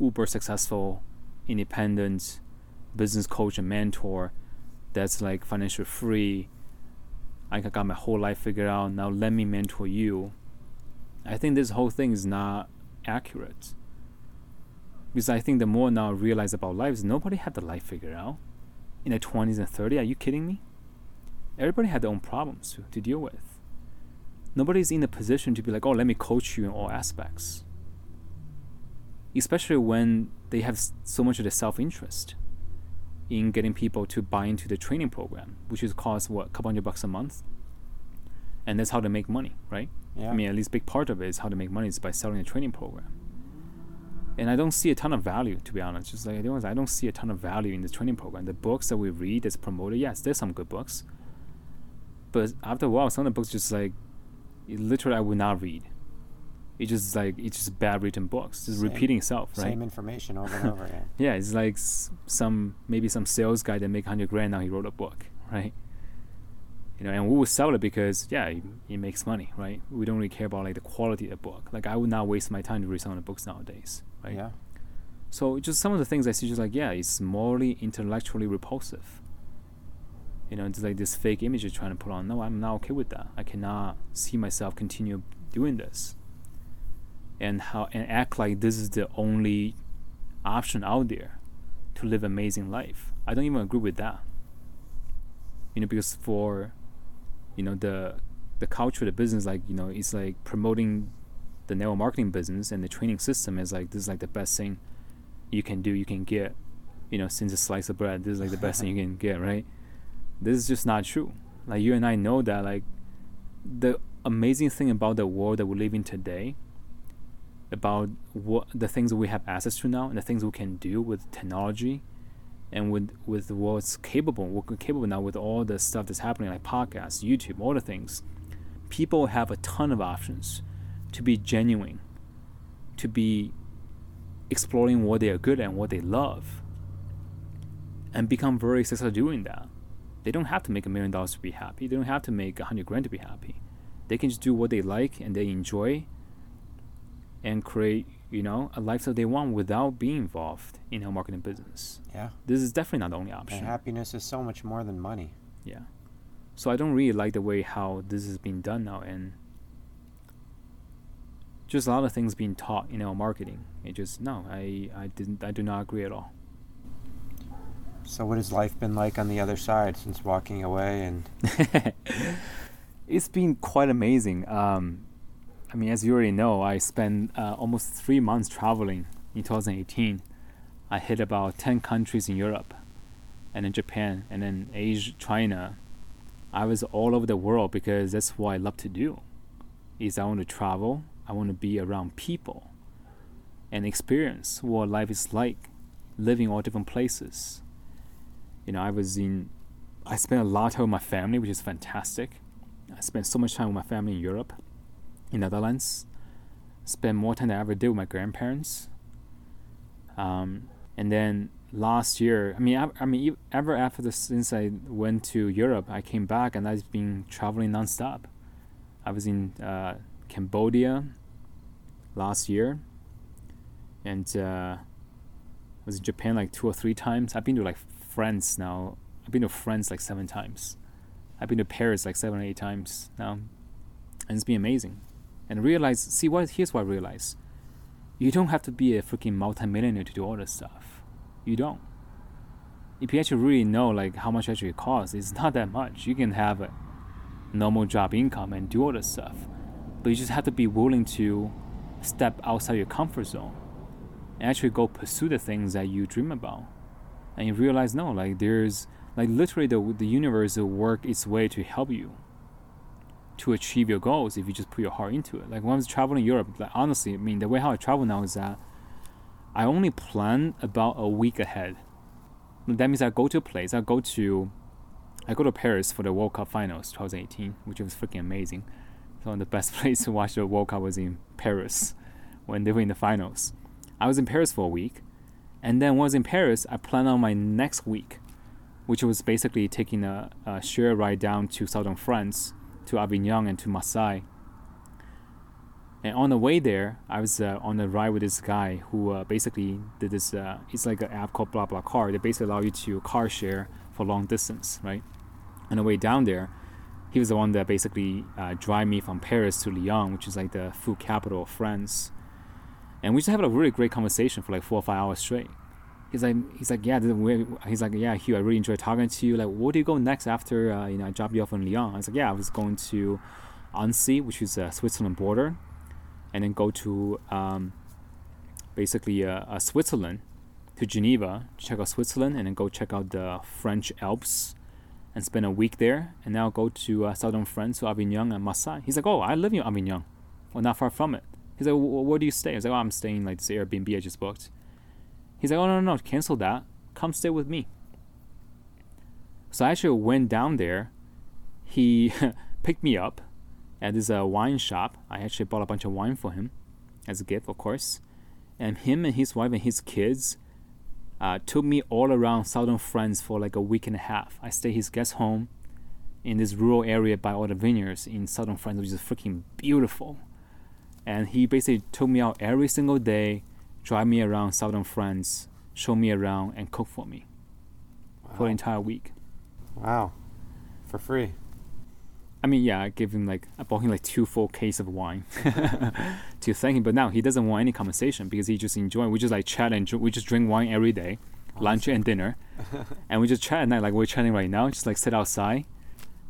uber successful, independent, business coach and mentor, that's like financially free. I got my whole life figured out. Now let me mentor you. I think this whole thing is not accurate. Because I think the more now I realize about life is nobody had the life figured out. In their twenties and thirties, are you kidding me? Everybody had their own problems to, to deal with. Nobody's in a position to be like, oh, let me coach you in all aspects. Especially when they have so much of the self interest. in getting people to buy into the training program, which is cost what a couple hundred bucks a month, and that's how they make money, right? Yeah. I mean, at least big part of it is how to make money is by selling a training program. And I don't see a ton of value, to be honest. Just like I don't, I don't see a ton of value in the training program. The books that we read that's promoted, yes, there's some good books. But after a while, some of the books just like, literally, I would not read. It's just like it's just bad written books, just Same- repeating itself, right? Same information over and over again. Yeah, it's like s- some maybe some sales guy that make hundred grand now he wrote a book, right? You know, and we will sell it because yeah, it, it makes money, right? We don't really care about like the quality of the book. Like I would not waste my time to read some of the books nowadays, right? Yeah. So just some of the things I see, just like yeah, it's morally, intellectually repulsive. You know, it's like this fake image you're trying to put on. No, I'm not okay with that. I cannot see myself continue doing this. And how and act like this is the only option out there to live amazing life. I don't even agree with that. You know, because for you know the the culture the business, like you know, it's like promoting the network marketing business and the training system is like this is like the best thing you can do, you can get. You know, since a slice of bread, this is like the best thing you can get, right? This is just not true. Like you and I know that like the amazing thing about the world that we live in today about what the things that we have access to now and the things we can do with technology and with with what's capable what we're capable now with all the stuff that's happening like podcasts youtube all the things people have a ton of options to be genuine to be exploring what they are good at and what they love and become very successful doing that they don't have to make a million dollars to be happy. They don't have to make a hundred grand to be happy. They can just do what they like and they enjoy and create you know a lifestyle they want without being involved in a marketing business. Yeah. this is definitely not the only And option happiness is so much more than money. yeah. So i don't really like the way how this is being done now and just a lot of things being taught in our marketing. It just no i i didn't i do not agree at all So what has life been like on the other side since walking away and it's been quite amazing. Um, I mean, as you already know, I spent uh, almost three months traveling in 2018. I hit about 10 countries in Europe, and then Japan, and then Asia, China. I was all over the world because that's what I love to do. Is I want to travel. I want to be around people, and experience what life is like, living all different places. You know, I was in. I spent a lot of time with my family, which is fantastic. I spent so much time with my family in Europe, in Netherlands. Spent more time than I ever did with my grandparents. Um, and then last year, I mean, I, I mean, ever after the, since I went to Europe, I came back and I've been traveling nonstop. I was in uh, Cambodia last year, and uh, I was in Japan like two or three times. I've been to like France now. I've been to France like seven times. I've been to Paris like seven or eight times now, and it's been amazing. And realize, see what? Here's what I realize: you don't have to be a freaking multimillionaire to do all this stuff. You don't. If you actually really know like how much actually it costs, it's not that much. You can have a normal job income and do all this stuff, but you just have to be willing to step outside your comfort zone and actually go pursue the things that you dream about. And you realize, no, like there's like literally the the universe will work its way to help you to achieve your goals if you just put your heart into it. Like when I was traveling Europe, like honestly, I mean the way how I travel now is that I only plan about a week ahead. That means I go to a place, I go to I go to Paris for the World Cup finals 2018, which was freaking amazing. So the best place to watch the World Cup was in Paris when they were in the finals. I was in Paris for a week, and then once in Paris, I planned on my next week, which was basically taking a, a share ride down to southern France, to Avignon and to Marseille. And on the way there, I was uh, on a ride with this guy who uh, basically did this. Uh, it's like an app called BlaBlaCar. They basically allow you to car share for long distance, right? On the way down there, he was the one that basically uh, drive me from Paris to Lyon, which is like the food capital of France. And we just had a really great conversation for like four or five hours straight. He's like, he's like, yeah, this is weird." he's like, yeah, Hugh, I really enjoyed talking to you. Like, where do you go next after uh, you know I drop you off in Lyon? I was like, yeah, I was going to Annecy, which is uh, Switzerland border, and then go to um, basically uh, uh, Switzerland to Geneva, check out Switzerland, and then go check out the French Alps and spend a week there. And now go to uh, southern France, to Avignon and Marseille. He's like, oh, I live in Avignon. Well, not far from it. He's like, well, where do you stay? I was like, oh, I'm staying like this Airbnb I just booked. He's like, oh, no, no, no, cancel that. Come stay with me. So I actually went down there. He picked me up at this uh, wine shop. I actually bought a bunch of wine for him as a gift, of course. And him and his wife and his kids uh, took me all around southern France for like a week and a half. I stayed his guest home in this rural area by all the vineyards in southern France, which is freaking beautiful. And he basically took me out every single day, drive me around southern France, show me around, and cook for me wow. for the entire week. Wow, for free. I mean, yeah, I gave him like I bought him like two full case of wine to thank him. But now he doesn't want any compensation because he just enjoy. We just like chat and we just drink wine every day, awesome. lunch and dinner, and we just chat at night like we're chatting right now. Just like sit outside.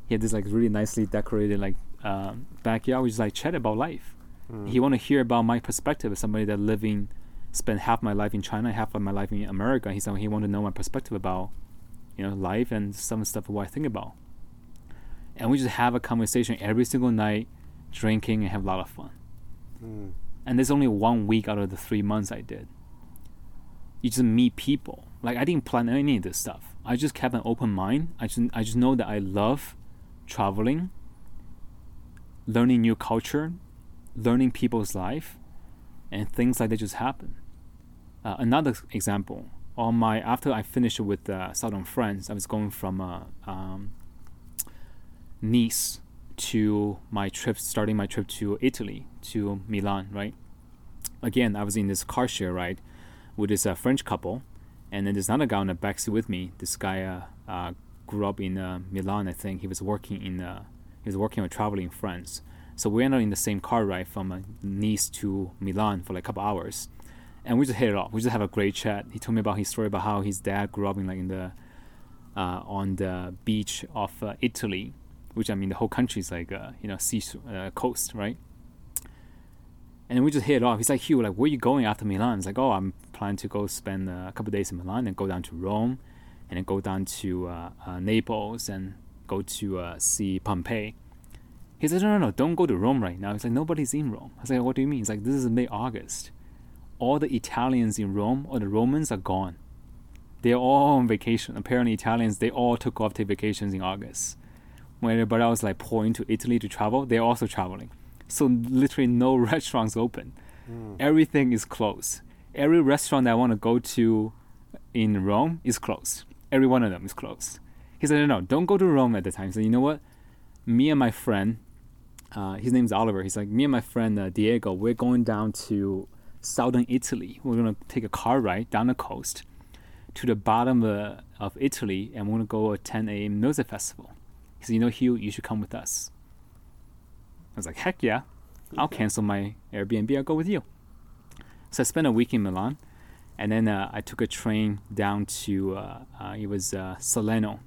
He had this like really nicely decorated like um, backyard. We just like chat about life. Mm. He want to hear about my perspective as somebody that living, spent half my life in China, half of my life in America. He said he want to know my perspective about, you know, life and some stuff what I think about and we just have a conversation every single night, drinking and have a lot of fun. Mm. And there's only one week out of the three months I did. You just meet people. Like I didn't plan any of this stuff. I just kept an open mind. I just I just know that I love traveling, learning new culture, learning people's life, and things like that just happen. Uh, another example on my after I finished with uh, Southern France, I was going from uh, um, Nice to my trip, starting my trip to Italy, to Milan, right? Again, I was in this car share ride with this uh, French couple, and then there's another guy on the backseat with me. This guy uh, uh, grew up in Milan, I think. He was working in he was working or traveling in France. So we ended up in the same car ride from uh, Nice to Milan for like a couple hours, and we just hit it off. We just have a great chat. He told me about his story about how his dad grew up in like in the on the beach of Italy which I mean the whole country is like uh, you know sea uh, coast, right? And we just hit it off. He's like, Hugh, like, where are you going after Milan? It's like, oh, I'm planning to go spend a couple days in Milan and go down to Rome, and then go down to uh, uh Naples and go to uh, see Pompeii. He said, no, no, no, don't go to Rome right now. He's like, nobody's in Rome. I was like, what do you mean? He's like, this is May August. All the Italians in Rome or the Romans are gone. They're all on vacation. Apparently, Italians they all took off their vacations in August when everybody else like pouring to Italy to travel, they're also traveling. So literally no restaurants open. Mm. Everything is closed. Every restaurant that I want to go to in Rome is closed. Every one of them is closed. He said, no, no, don't go to Rome at the time. He said, you know what? Me and my friend, uh, his name's Oliver. He's like, me and my friend uh, Diego, we're going down to southern Italy. We're gonna take a car ride down the coast to the bottom uh, of Italy, and we're gonna go attend a music festival. He said, You know, Hugh, you should come with us. I was like, Heck yeah. I'll cancel my Airbnb. I'll go with you. So I spent a week in Milan. And then uh, I took a train down to, uh, uh, it was uh, Salerno,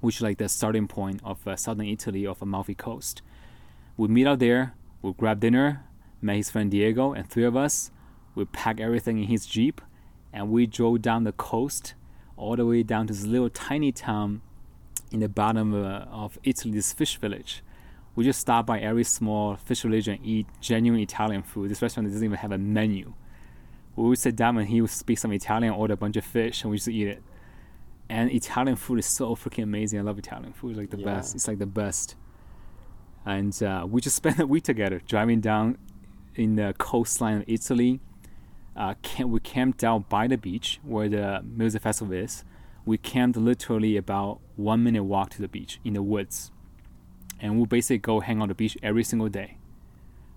which is like the starting point of uh, southern Italy off Amalfi Coast. We meet out there, we grab dinner, met his friend Diego, and three of us, we pack everything in his Jeep, and we drove down the coast all the way down to this little tiny town in the bottom uh, of Italy's fish village. We just stop by every small fish village and eat genuine Italian food. This restaurant doesn't even have a menu. We would sit down and he would speak some Italian, order a bunch of fish, and we just eat it. And Italian food is so freaking amazing. I love Italian food, like the yeah. best. It's like the best. And uh, we just spent a week together, driving down in the coastline of Italy. Uh, camp, we camped out by the beach where the music festival is we camped literally about one minute walk to the beach in the woods. And we'll basically go hang on the beach every single day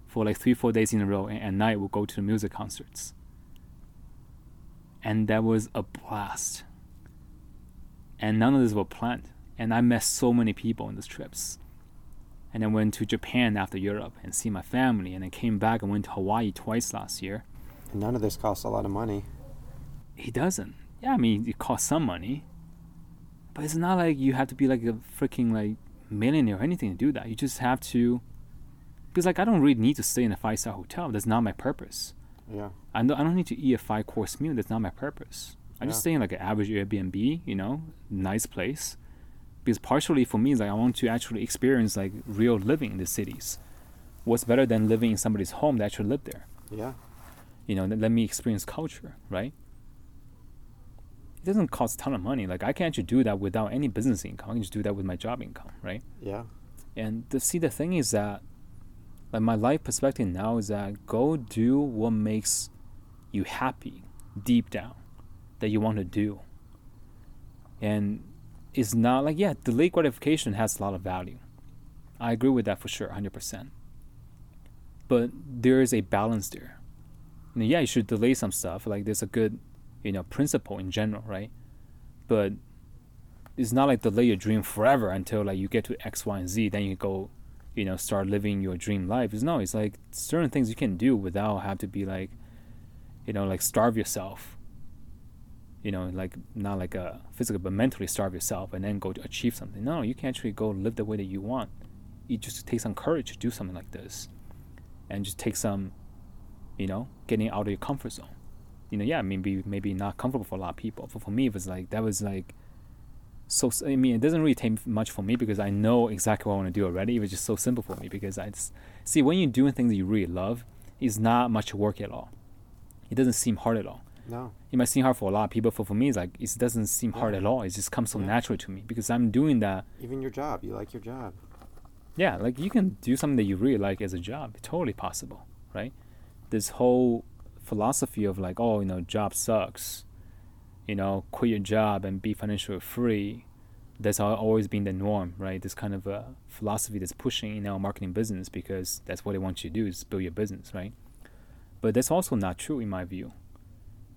for like three, four days in a row. And at night, we'll go to the music concerts. And that was a blast. And none of this was planned. And I met so many people on these trips. And then went to Japan after Europe and see my family. And then came back and went to Hawaii twice last year. And none of this costs a lot of money. He doesn't yeah, I mean, it costs some money, but it's not like you have to be like a freaking like millionaire or anything to do that. You just have to, because like I don't really need to stay in a five star hotel. That's not my purpose. Yeah. I don't, I don't need to eat a five course meal. That's not my purpose. I just Yeah. stay in like an average Airbnb, you know, nice place. Because partially for me, is like I want to actually experience like real living in the cities. What's better than living in somebody's home that actually live there? Yeah. You know, let me experience culture, right? It doesn't cost a ton of money. Like I can actually do that without any business income. I can just do that with my job income, right? Yeah. And the see the thing is that like my life perspective now is that go do what makes you happy deep down that you want to do. And it's not like yeah, delayed gratification has a lot of value. I agree with that for sure, hundred percent. But there is a balance there. Know, yeah, you should delay some stuff. Like there's a good, you know, principle in general, right? But it's not like delay your dream forever until like you get to X, Y, and Z. Then you go, you know, start living your dream life. It's no, it's like certain things you can do without have to be like, you know, like starve yourself. You know, like not like a physical, but mentally starve yourself and then go to achieve something. No, you can actually go live the way that you want. You just take some courage to do something like this, and just take some, you know, getting out of your comfort zone. You know, yeah, maybe maybe not comfortable for a lot of people. But for me, it was like that was like so I mean, it doesn't really take much for me because I know exactly what I want to do already. It was just so simple for me because I just, see when you're doing things that you really love, it's not much work at all. It doesn't seem hard at all. No. It might seem hard for a lot of people, but for me, it's like it doesn't seem hard at all. It just comes so Yeah. naturally to me because I'm doing that. Even your job. You like your job. Yeah, like you can do something that you really like as a job. Totally possible, right? This whole philosophy of like, oh, you know, job sucks. You know, quit your job and be financially free. That's always been the norm, right? This kind of uh, philosophy that's pushing in our marketing business because that's what they want you to do is build your business, right? But that's also not true in my view.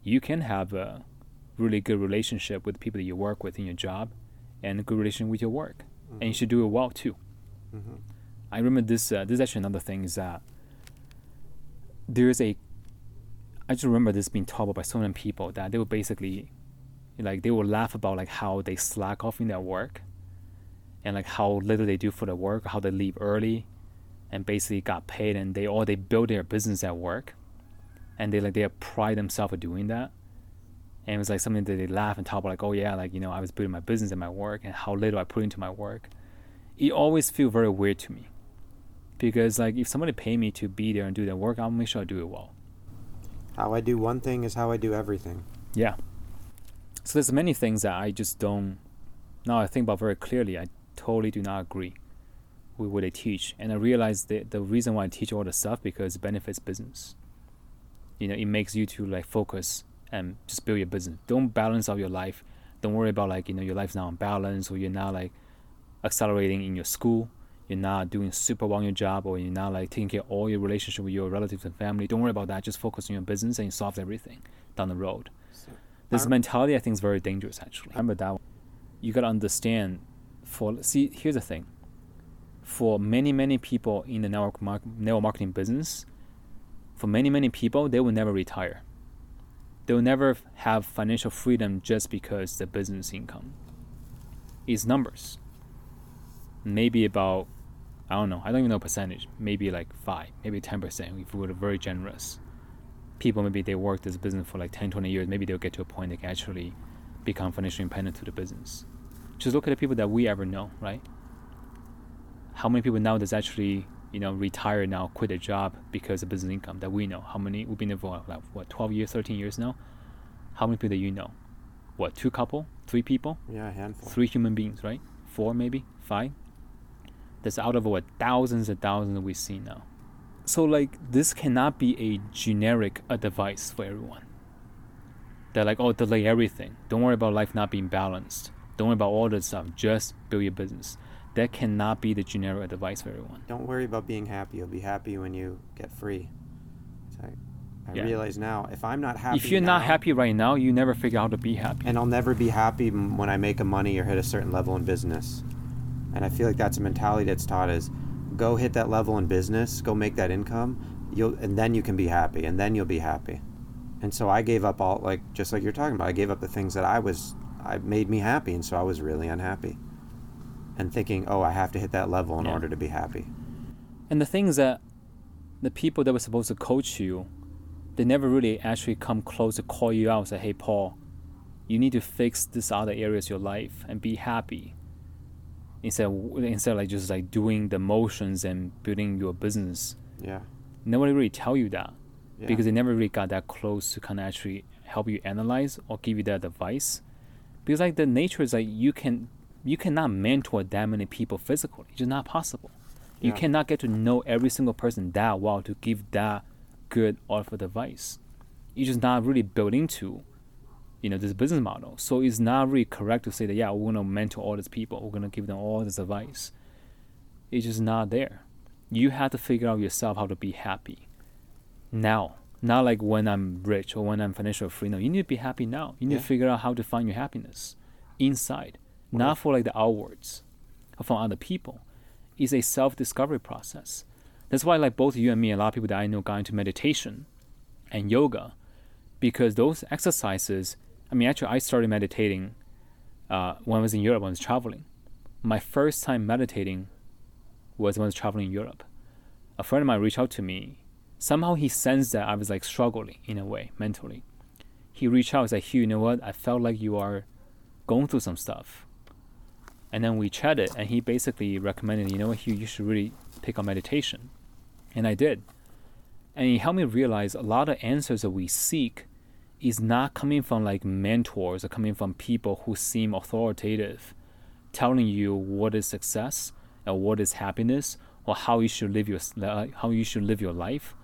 You can have a really good relationship with the people that you work with in your job and a good relation with your work. And you should do it well too. Mm-hmm. I remember this. Uh, this is actually another thing is that there's a. I just remember this being taught about by so many people that they would basically, like, they would laugh about like how they slack off in their work, and like how little they do for the work, how they leave early, and basically got paid, and they all they build their business at work, and they like they pride themselves for doing that, and it was like something that they laugh and talk about like oh yeah like you know I was building my business and my work and how little I put into my work, it always feel very weird to me because like if somebody pay me to be there and do their work i'll make sure i do it well. How I do one thing is how I do everything. yeah. So there's many things that i just don't now i think about very clearly i totally do not agree with what they teach. And i realize that the reason why i teach all the stuff because it benefits business you know it makes you to like focus and just build your business. Don't balance out your life. Don't worry about like you know your life's not on balance or you're not like accelerating in your school. You're not doing super well in your job or you're not like taking care of all your relationship with your relatives and family. Don't worry about that. Just focus on your business and you solve everything down the road. So, this mentality i think is very dangerous actually. Remember that one. you got to understand for see here's the thing. For many many people in the network, network marketing business for many many people they will never retire they will never have financial freedom just because the business income is numbers maybe about I don't know. I don't even know percentage. Maybe like five, maybe ten percent. If we were very generous, people maybe they work this business for like 10, 20 years. Maybe they'll get to a point they can actually become financially independent to the business. Just look at the people that we ever know, right? How many people now that's actually you know retire now, quit their job because of business income that we know? How many we've been there for like what twelve years, thirteen years now? How many people that you know? What two couple, three people? yeah, a handful. three human beings, right? Four, maybe five. That's out of what thousands and thousands we've seen now. So like this cannot be a generic advice for everyone. They're like, oh, delay everything. Don't worry about life not being balanced. Don't worry about all this stuff. Just build your business. That cannot be the generic advice for everyone. Don't worry about being happy. You'll be happy when you get free. So I, I Yeah. realize now if I'm not happy. if you're not happy right now, you never figure out how to be happy. and I'll never be happy when I make a money or hit a certain level in business. And I feel like that's a mentality that's taught is go hit that level in business, go make that income, you'll and then you can be happy and then you'll be happy. And so I gave up all like just like you're talking about, I gave up the things that I was I made me happy and so I was really unhappy. And thinking, "Oh, I have to hit that level in Yeah. order to be happy." And the thing is that the people that were supposed to coach you, they never really actually come close to call you out and say, hey, Paul, you need to fix this other areas of your life and be happy instead of, instead of like just like doing the motions and building your business Yeah. nobody really tell you that Yeah. because they never really got that close to kind of actually help you analyze or give you that advice because like the nature is like you can you cannot mentor that many people physically. It's just not possible. You cannot get to know every single person that well to give that good offer advice. You're just not really built into you know this business model. So it's not really correct to say that yeah we're going to mentor all these people. We're going to give them all this advice. It's just not there. You have to figure out yourself how to be happy. Now. Not like when i'm rich or when i'm financially free. No you need to be happy now. You need Yeah. to figure out how to find your happiness inside. Not for like the outwards from other people. It's a self-discovery process. That's why like both you and me a lot of people that i know got into meditation and yoga because those exercises i mean actually i started meditating uh, when i was in europe when i was traveling. My first time meditating was when i was traveling in europe. A friend of mine reached out to me. Somehow he sensed that i was like struggling in a way mentally. He reached out and said hugh you know what? I felt like you are going through some stuff and then we chatted and he basically recommended you know what you should really pick up meditation. And i did. And he helped me realize a lot of answers that we seek is not coming from like mentors or coming from people who seem authoritative telling you what is success or what is happiness or how you should live your how you should live your life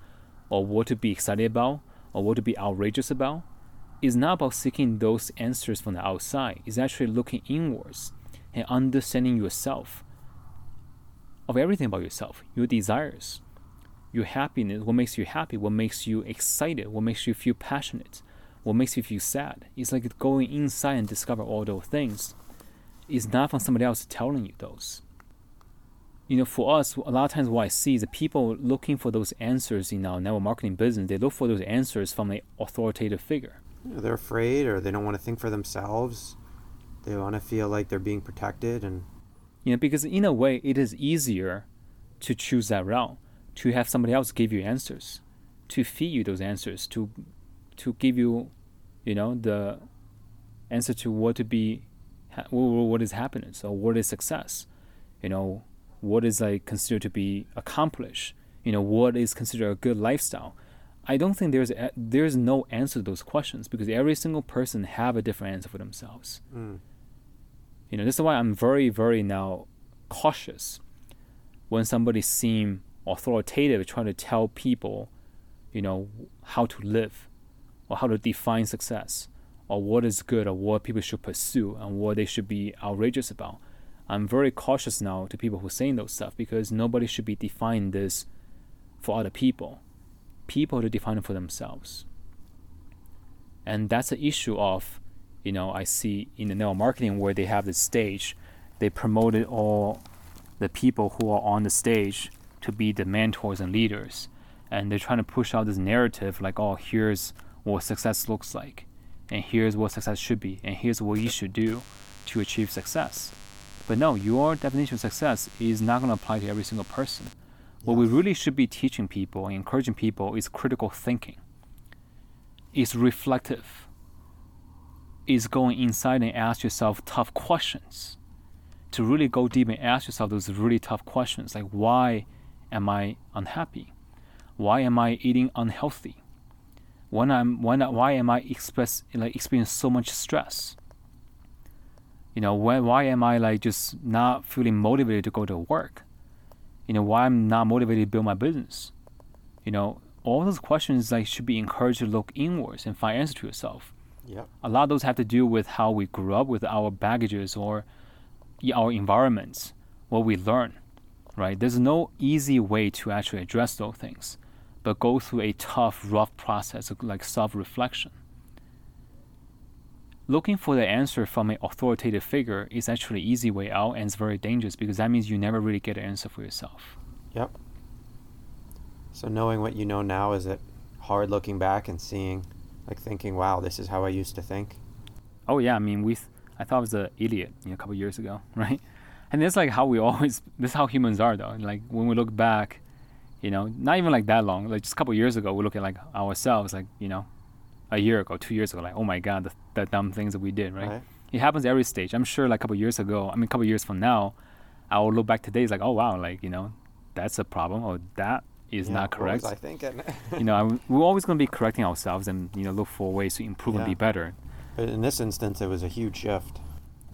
or what to be excited about or what to be outrageous about is not about seeking those answers from the outside. It's actually looking inwards and understanding yourself of everything about yourself your desires your happiness, what makes you happy, what makes you excited, what makes you feel passionate, what makes you feel sad. It's like going inside and discover all those things. It's not from somebody else telling you those. You know, for us, a lot of times what I see is that people looking for those answers in our network marketing business, they look for those answers from an authoritative figure. They're afraid or they don't want to think for themselves. They want to feel like they're being protected and You know, because in a way, it is easier to choose that route, to have somebody else give you answers, to feed you those answers, to to give you, you know, the answer to what to be, what is happiness or what is success, you know, what is like considered to be accomplished, you know, what is considered a good lifestyle. I don't think there's a, there's no answer to those questions because every single person have a different answer for themselves. mm, You know, this is why I'm very, very now cautious when somebody seem authoritative trying to tell people, you know, how to live or how to define success or what is good or what people should pursue and what they should be outrageous about. I'm very cautious now to people who are saying those stuff because nobody should be defining this for other people. People to define it for themselves. And that's the issue of, you know, I see in the network marketing where they have this stage, they promoted all the people who are on the stage to be the mentors and leaders. And they're trying to push out this narrative like, oh, here's what success looks like, and here's what success should be, and here's what you should do to achieve success. But no, your definition of success is not going to apply to every single person. What we really should be teaching people and encouraging people is critical thinking, It's reflective, is going inside and ask yourself tough questions. To really go deep and ask yourself those really tough questions like, why am I unhappy? Why am I eating unhealthy? When I'm, when, why am I express, like, experiencing so much stress? You know, why, why am I like just not feeling motivated to go to work? You know, why I'm not motivated to build my business? You know, all those questions like should be encouraged to look inwards and find answers to yourself. Yep. A lot of those have to do with how we grew up with our baggages or our environments, what we learn, right? There's no easy way to actually address those things, but go through a tough, rough process of like self-reflection. Looking for the answer from an authoritative figure is actually an easy way out and it's very dangerous because that means you never really get an answer for yourself. Yep. So knowing what you know now, is it hard looking back and seeing, like thinking, wow, this is how I used to think? Oh yeah, I mean we th- I thought I was an idiot you know, a couple years ago, right? And that's like how we always this is how humans are though. Like when we look back, you know, not even like that long, like just a couple years ago we look at like ourselves like, you know, a year ago, two years ago, like, oh my God, the, the dumb things that we did, right? Right. It happens every stage. I'm sure, like a couple years ago, I mean, a couple years from now, I will look back today, it's like, oh wow, like you know, that's a problem, or that is Yeah, not correct. I thinking? you know, I'm- we're always going to be correcting ourselves and you know look for ways to improve and be better. but in this instance, it was a huge shift.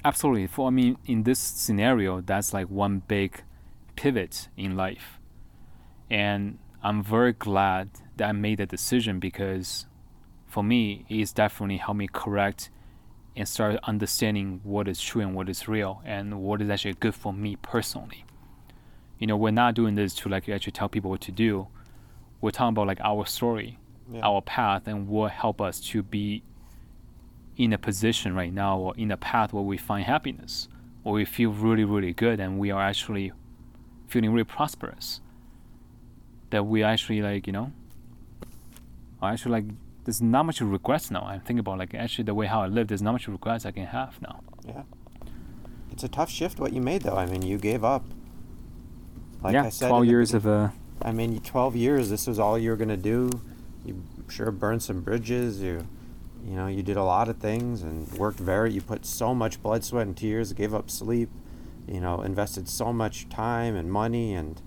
Absolutely. For I mean, in this scenario, that's like one big pivot in life, and I'm very glad that I made that decision because, for me, it's definitely helped me correct and start understanding what is true and what is real and what is actually good for me personally. You know, we're not doing this to like actually tell people what to do. We're talking about like our story, Yeah. our path, and what help us to be in a position right now or in a path where we find happiness, where we feel really, really good and we are actually feeling really prosperous. That we actually like, you know, are actually like there's not much regrets now. I'm thinking about like actually the way how I live, there's not much regrets I can have now. Yeah. It's a tough shift what you made though. I mean, you gave up. Like yeah, I said, twelve the years of a. I mean, 12 years. This was all you were gonna do. You sure burned some bridges. You, you know, you did a lot of things and worked very. You put so much blood, sweat, and tears. Gave up sleep. You know, invested so much time and money, and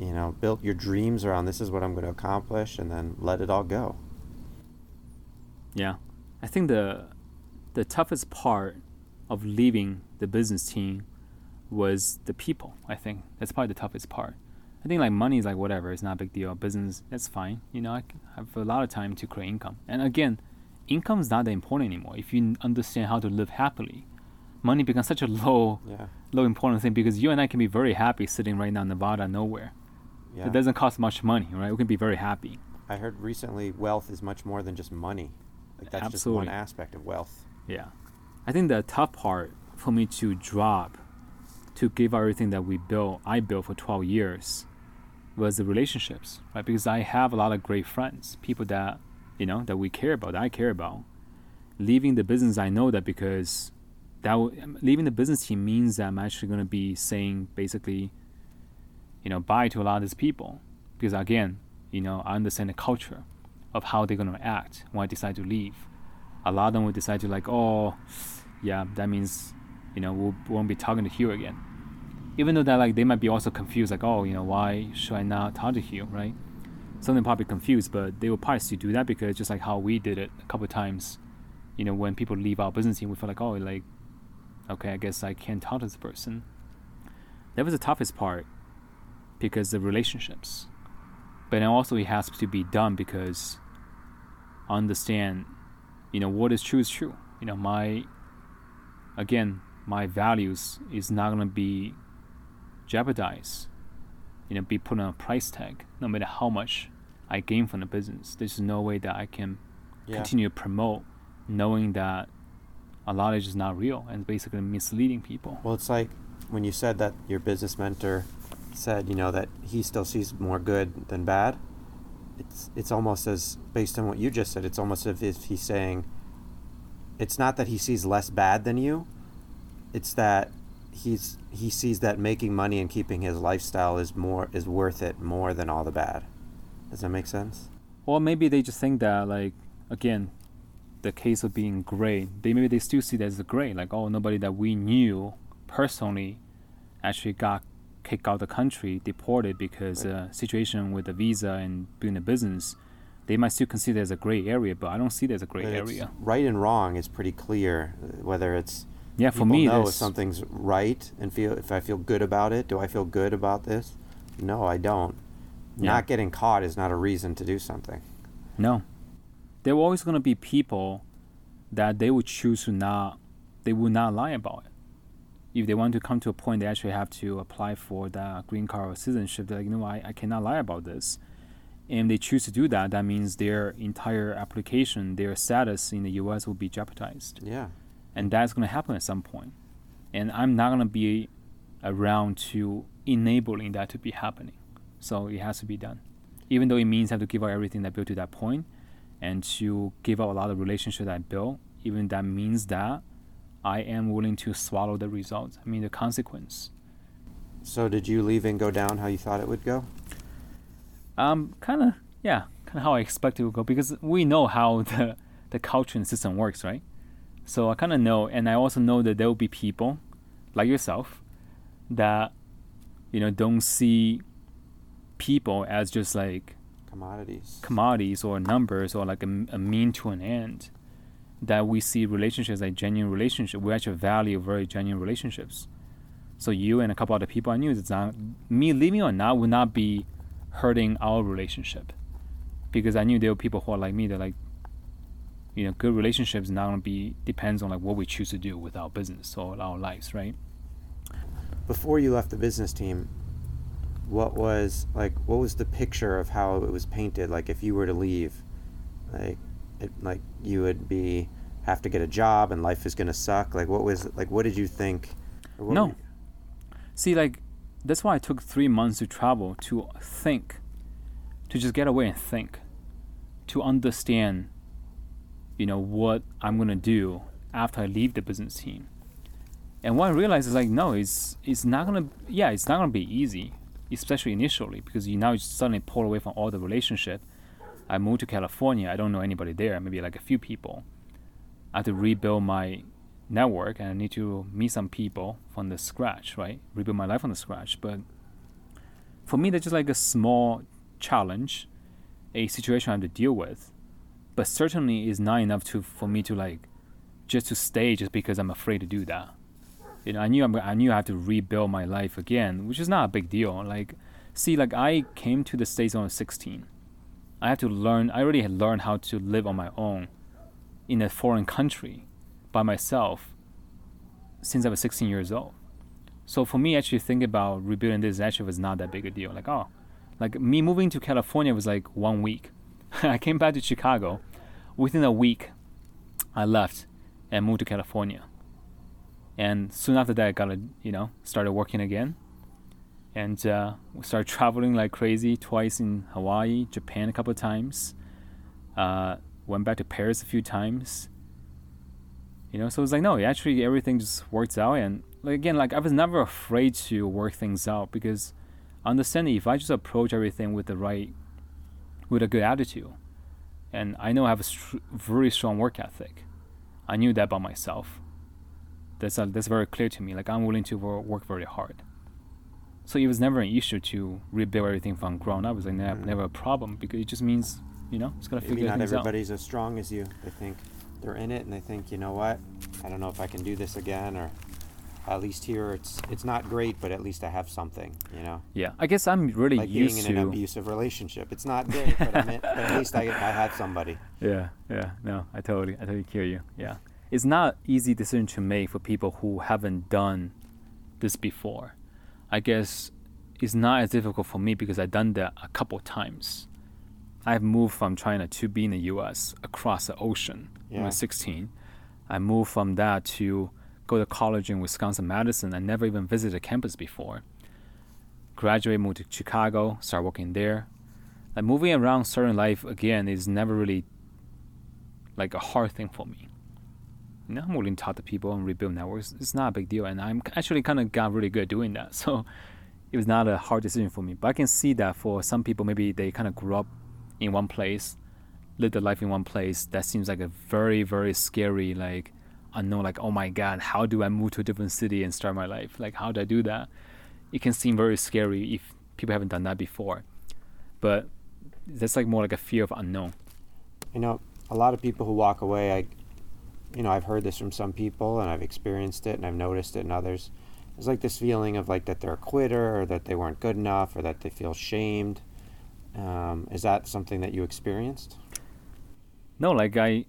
you know, built your dreams around this is what I'm gonna accomplish, and then let it all go. Yeah, I think the the toughest part of leaving the business team was the people. I think that's probably the toughest part. I think like money is like whatever, it's not a big deal. Business that's fine. You know, I have a lot of time to create income. And again, income is not that important anymore if you understand how to live happily. Money becomes such a low Yeah. low important thing because you and I can be very happy sitting right now in Nevada nowhere. Yeah. It doesn't cost much money, right? We can be very happy. I heard recently wealth is much more than just money. Like that's just Absolutely. one aspect of wealth. Yeah. I think the tough part for me to drop, to give everything that we built, I built for 12 years, was the relationships, right? Because I have a lot of great friends, people that, you know, that we care about, that I care about. Leaving the business, I know that because that w- um, leaving the business team means that I'm actually going to be saying basically, you know, bye to a lot of these people. Because again, you know, I understand the culture of how they're going to act when I decide to leave a lot of them will decide to like, oh, yeah, that means, you know, we'll, we won't be talking to Hugh again. Even though that like they might be also confused, like, oh, you know, why should I not talk to Hugh, right? Some probably confused, but they will probably still do that because just like how we did it a couple of times, you know, when people leave our business team, we feel like, oh, like, okay, I guess I can't talk to this person. That was the toughest part because the relationships. But then also it has to be done because I understand you know what is true is true you know my again my values is not going to be jeopardized you know be put on a price tag no matter how much i gain from the business there's no way that i can Yeah. continue to promote knowing that a lot is just not real and basically misleading people Well, it's like when you said that your business mentor said, you know, that he still sees more good than bad. It's it's almost as based on what you just said. It's almost as if he's saying, it's not that he sees less bad than you. It's that he's he sees that making money and keeping his lifestyle is more is worth it more than all the bad. Does that make sense? or maybe they just think that like again the case of being great they maybe they still see that as a great like oh nobody that we knew personally actually got kicked out of the country deported because Right. uh, situation with the visa and doing the business they might still consider it as a gray area but i don't see it as a gray But area Right and wrong is pretty clear. uh, Whether it's yeah for me know if something's right and feel if I feel good about it. Do I feel good about this? No, I don't. Yeah. Not getting caught is not a reason to do something. No. There were always going to be people that they would choose to not, they would not lie about it. If they want to come to a point, they actually have to apply for the green card or citizenship. They're like, you know, I, I cannot lie about this. And they choose to do that. That means their entire application, their status in the U.S. will be jeopardized. Yeah. And that's going to happen at some. And I'm not going to be around to enabling that to be happening. So it has to be done. Even though it means I have to give up everything that I built to that point and to give up a lot of relationships that I built, even that means that I am willing to swallow the results. I mean, the consequence. So did you leave and go down how you thought it would go? Um, kind of, yeah, kind of how I expect it to go because we know how the the culture and system works, right? So I kind of know, and I also know that there will be people like yourself that you know don't see people as just like commodities. commodities or numbers or like a, a mean to an end that we see relationships like genuine relationship we actually value very genuine relationships. So you and a couple other people i knew it's not me leaving or not would not be hurting our relationship. Because i knew there were people who are like me that like you know good relationships not gonna be depends on like what we choose to do with our business or our lives right? Before you left the business team what was like what was the picture of how it was painted? Like if you were to leave like it, like you would be have to get a job and life is going to suck? Like what was like what did you think? No. see like that's why i took three months to travel to think to just get away and think to understand you know what i'm to do after i leave the business team and what i realized is like no it's it's not to yeah it's not to be easy especially initially, because you now you suddenly pull away from all the relationship. I moved to California. I don't know anybody there. Maybe like a few people. I have to rebuild my network, and I need to meet some people from the scratch, right? Rebuild my life from the scratch. But for me, that's just like a small challenge, a situation I have to deal with. But certainly is not enough to for me to like just to stay just because I'm afraid to do that you know, I knew I'm, I knew I had to rebuild my life again, which is not a big deal. Like, see, like I came to the states when I was 16. I had to learn. I already had learned how to live on my own in a foreign country by myself since I was 16 years old. So for me, actually, think about rebuilding this actually was not that big a deal. Like, oh, like me moving to California was like one week. I came back to Chicago. Within a week, I left and moved to California and soon after that, I got to, you know, started working again. And uh, started traveling like crazy twice in Hawaii, Japan a couple of times. Uh, went back to Paris a few times. You know, so it's like, no, actually everything just works out. And like, again, like I was never afraid to work things out because I understand if I just approach everything with the right, with a good attitude, and I know I have a str- very strong work ethic. I knew that by myself that's uh, that's very clear to me. Like I'm willing to work very hard. So it was never an issue to rebuild everything from ground up. It was like never, mm. never a problem because it just means you know it's gonna Maybe figure not things everybody's as strong as you. They think they're in it and they think you know what, I don't know if I can do this again or at least here it's it's not great, but at least I have something, you know. Yeah, I guess I'm really like used being in to an abusive relationship. It's not great, but, but, at least I, I have somebody. Yeah, yeah, no, I totally, I totally hear you. Yeah, it's not easy decision to make for people who haven't done this before. I guess it's not as difficult for me because I've done that a couple times. I've moved from China to be in the U.S. across the ocean yeah. when I was 16. I moved from that to go to college in Wisconsin Madison. I never even visited campus before. Graduate, moved to Chicago, start working there. Like moving around starting life again is never really like a hard thing for me you know, I'm willing to talk to people and rebuild networks. It's not a big deal, and I'm actually kind of got really good at doing that. So it was not a hard decision for me. But I can see that for some people, maybe they kind of grew up in one place, lived their life in one place. That seems like a very, very scary, like unknown. Like, oh my God, how do I move to a different city and start my life? Like, how do I do that? It can seem very scary if people haven't done that before. But that's like more like a fear of unknown. You know, a lot of people who walk away, I you know, I've heard this from some people and I've experienced it and I've noticed it in others. It's like this feeling of like that they're a quitter or that they weren't good enough or that they feel shamed. Um, is that something that you experienced? No, like I,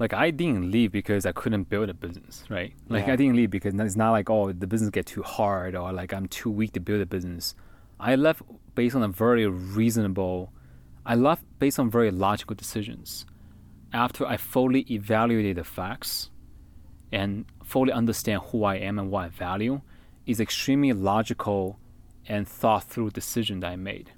like I didn't leave because I couldn't build a business, right? Like yeah. I didn't leave because it's not like oh the business get too hard or like I'm too weak to build a business. I left based on a very reasonable. I left based on very logical decisions after I fully evaluated the facts and fully understand who I am and what I value, is extremely logical and thought through decision that I made.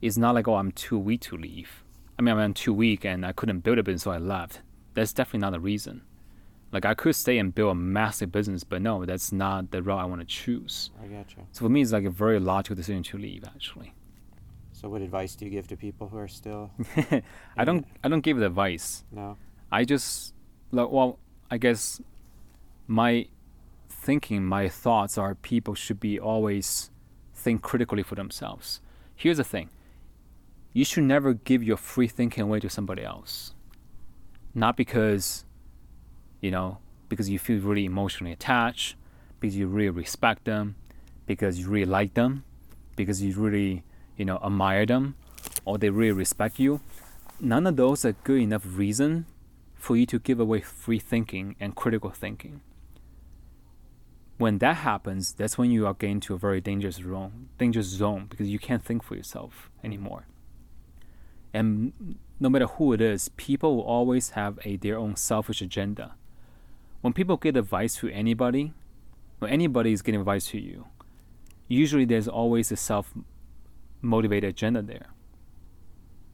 It's not like, oh, I'm too weak to leave. I mean, I'm too weak and I couldn't build a business, so I left. That's definitely not the reason. Like, I could stay and build a massive business, but no, that's not the route I want to choose. I gotcha. So for me, it's like a very logical decision to leave, actually So, what advice do you give to people who are still? I don't I don't give advice. No. I just like well, I guess my thinking, my thoughts are people should be always think critically for themselves. Here's the thing. You should never give your free thinking away to somebody else. Not because you know, because you feel really emotionally attached, because you really respect them, because you really like them, because you really, you know, admire them, or they really respect you. None of those are good enough reason for you to give away free thinking and critical thinking. When that happens, that's when you are getting to a very dangerous zone, dangerous zone because you can't think for yourself anymore. And no matter who it is, people will always have a their own selfish agenda when people give advice to anybody, when anybody is giving advice to you, usually there's always a self motivated agenda there.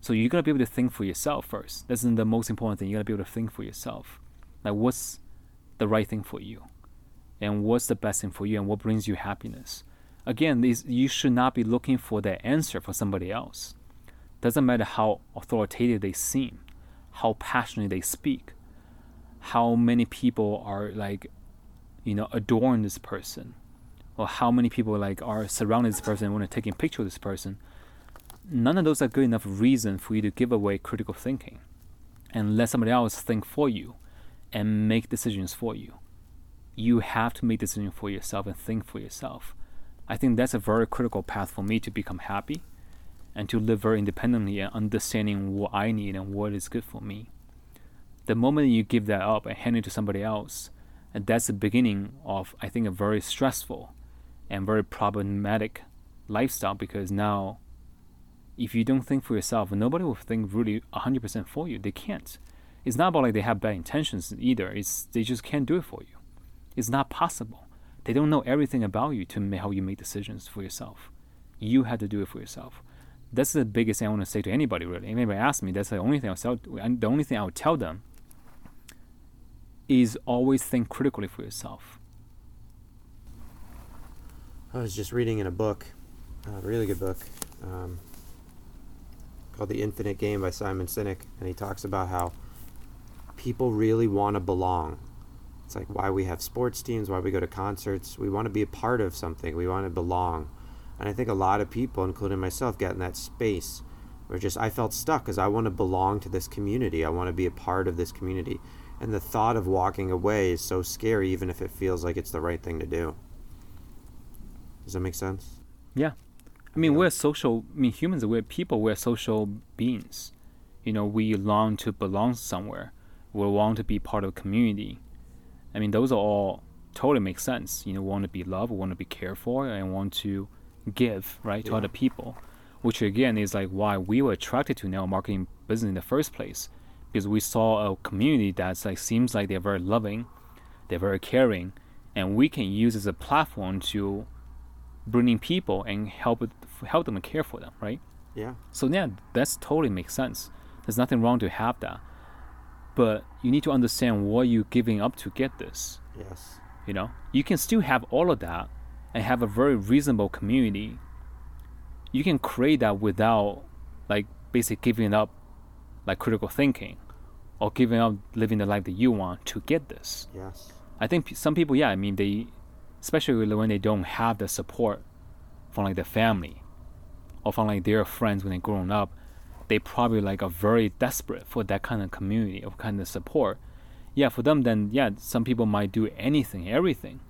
So you gotta be able to think for yourself first. That's the most important thing. You gotta be able to think for yourself. Like what's the right thing for you? And what's the best thing for you and what brings you happiness? Again, these you should not be looking for the answer for somebody else. Doesn't matter how authoritative they seem, how passionately they speak how many people are like you know adorn this person or how many people like are surrounding this person and want to take a picture of this person none of those are good enough reason for you to give away critical thinking and let somebody else think for you and make decisions for you. You have to make decisions for yourself and think for yourself. I think that's a very critical path for me to become happy and to live very independently and understanding what i need and what is good for me the moment you give that up and hand it to somebody else, and that's the beginning of I think a very stressful and very problematic lifestyle because now if you don't think for yourself, nobody will think really 100% for you. They can't. It's not about like they have bad intentions either. It's they just can't do it for you. It's not possible. They don't know everything about you to help you make decisions for yourself. You have to do it for yourself. That's the biggest thing I want to say to anybody really. If anybody asks me, that's the only thing I'll tell. The only thing I would tell them is always think critically for yourself. I was just reading in a book, a really good book, um, called The Infinite Game by Simon Sinek, and he talks about how people really want to belong. It's like why we have sports teams, why we go to concerts. We want to be a part of something, we want to belong. And I think a lot of people, including myself, get in that space where just I felt stuck because I want to belong to this community. I want to be a part of this community. And the thought of walking away is so scary even if it feels like it's the right thing to do. Does that make sense? Yeah. I mean we're social i mean humans we're people we're social beings. You know we long to belong somewhere. We want to be part of a community. I mean those are all totally make sense. You know want to be loved want to be cared for and want to give right to yeah. other people which again is like why we were attracted to network marketing business in the first place because we saw a community that's like seems like they're very loving, they're very caring, and we can use as a platform to bring in people and help help them and care for them, right? Yeah. So yeah, that's totally makes sense. There's nothing wrong to have that, but you need to understand what you're giving up to get this. Yes. You know, you can still have all of that and have a very reasonable community. You can create that without like basically giving up like critical thinking or giving up living the life that you want to get this. Yes. I think some people, yeah, I mean, they, especially when they don't have the support from like the family or from like their friends when they're growing up, they probably like are very desperate for that kind of community or kind of support. Yeah, for them, then yeah, some people might do anything, everything,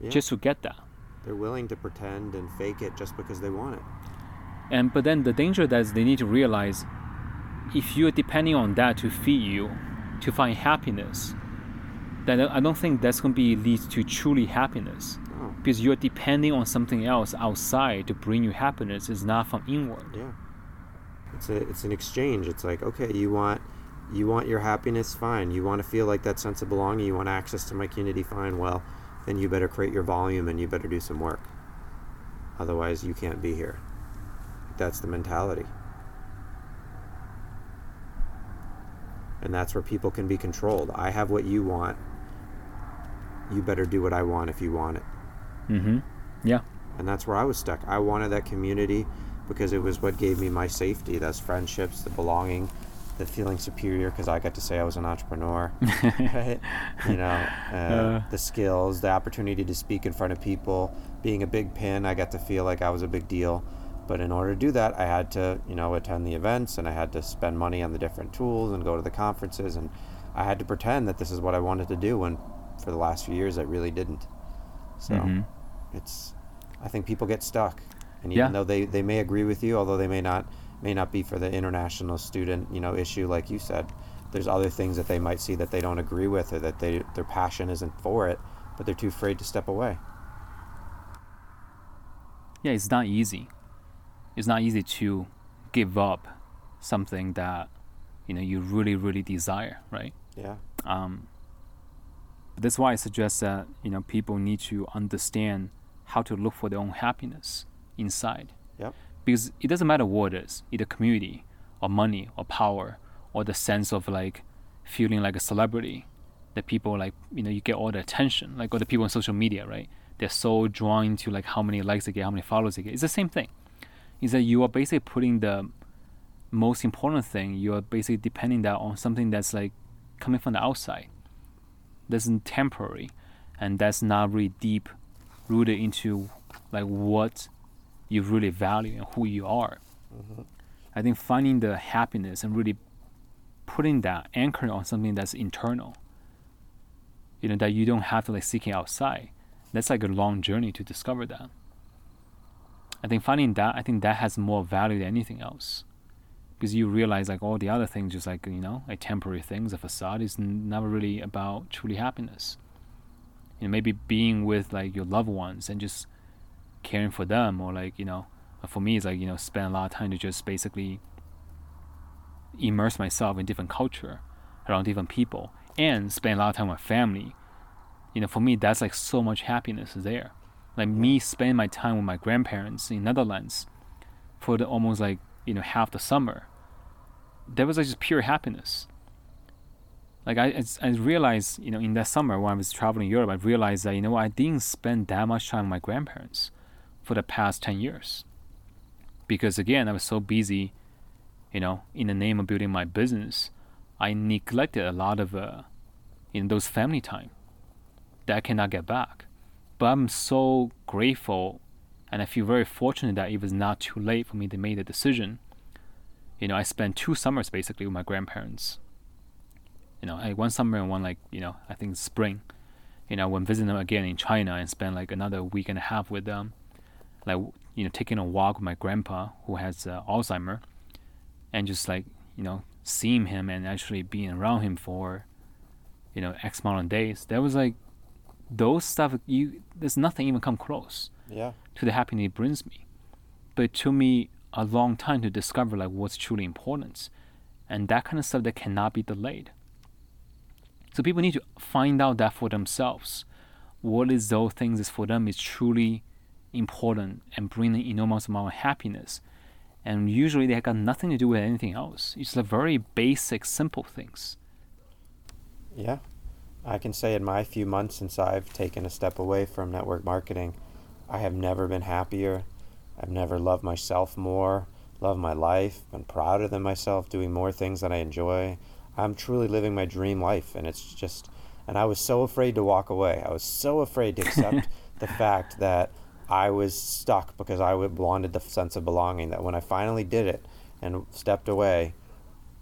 yeah. just to get that. They're willing to pretend and fake it just because they want it. And but then the danger that is they need to realize if you're depending on that to feed you, to find happiness, then I don't think that's going to be lead to truly happiness. Oh. Because you're depending on something else outside to bring you happiness. It's not from inward. Yeah. It's a it's an exchange. It's like okay, you want you want your happiness, fine. You want to feel like that sense of belonging. You want access to my community, fine. Well, then you better create your volume and you better do some work. Otherwise, you can't be here. That's the mentality. and that's where people can be controlled. I have what you want. You better do what I want if you want it. Mm-hmm. Yeah. And that's where I was stuck. I wanted that community, because it was what gave me my safety. That's friendships, the belonging, the feeling superior because I got to say I was an entrepreneur. right? You know, uh, Uh. the skills, the opportunity to speak in front of people, being a big pin, I got to feel like I was a big deal. But in order to do that, I had to, you know, attend the events and I had to spend money on the different tools and go to the conferences and I had to pretend that this is what I wanted to do when for the last few years I really didn't. So Mhm. it's I think people get stuck. And Yeah. even though they, they may agree with you, although they may not may not be for the international student, you know, issue like you said, there's other things that they might see that they don't agree with or that they their passion isn't for it, but they're too afraid to step away. yeah, it's not easy. It's not easy to give up something that you know you really, really desire, right? Yeah. Um, that's why I suggest that you know people need to understand how to look for their own happiness inside. Yep. Because it doesn't matter what it is, either community or money or power or the sense of like feeling like a celebrity. That people like you know you get all the attention, like all the people on social media, right? They're so drawn to like how many likes they get, how many followers they get. It's the same thing. Is that you are basically putting the most important thing. You are basically depending that on something that's like coming from the outside. That's temporary, and that's not really deep rooted into like what you really value and who you are. Mm-hmm. I think finding the happiness and really putting that anchor on something that's internal. You know that you don't have to like seek it outside. That's like a long journey to discover that. I think finding that I think that has more value than anything else because you realize like all the other things just like you know like temporary things a facade is never really about truly happiness you know maybe being with like your loved ones and just caring for them or like you know for me it's like you know spend a lot of time to just basically immerse myself in different culture around different people and spend a lot of time with family. You know for me that's like so much happiness there. Like me spend my time with my grandparents in netherlands for the almost like you know half the summer that was like just pure happiness. Like I, I realized you know in that summer when i was traveling europe i realized that you know i didn't spend that much time with my grandparents for the past 10 years. Because again i was so busy you know in the name of building my business i neglected a lot of uh, in those family time that i cannot get back. But i'm so grateful and i feel very fortunate that it was not too late for me to make the decision. You know i spent two summers basically with my grandparents. You know I, one summer and one like you know i think spring. You know when visiting them again in china and spend like another week and a half with them like you know taking a walk with my grandpa who has uh, alzheimer and just like you know seeing him and actually being around him for you know x amount of days that was like those stuff you there's nothing even come close Yeah. to the happiness it brings me. But it took me a long time to discover like what's truly important and that kind of stuff that cannot be delayed. So people need to find out that for themselves. What is those things is for them is truly important and bring an enormous amount of happiness and usually they got nothing to do with anything else it's the very basic simple things Yeah. I can say in my few months since I've taken a step away from network marketing, I have never been happier. I've never loved myself more, loved my life, been prouder than myself, doing more things that I enjoy. I'm truly living my dream life and it's just and I was so afraid to walk away. I was so afraid to accept the fact that I was stuck because I wanted the sense of belonging that when I finally did it and stepped away,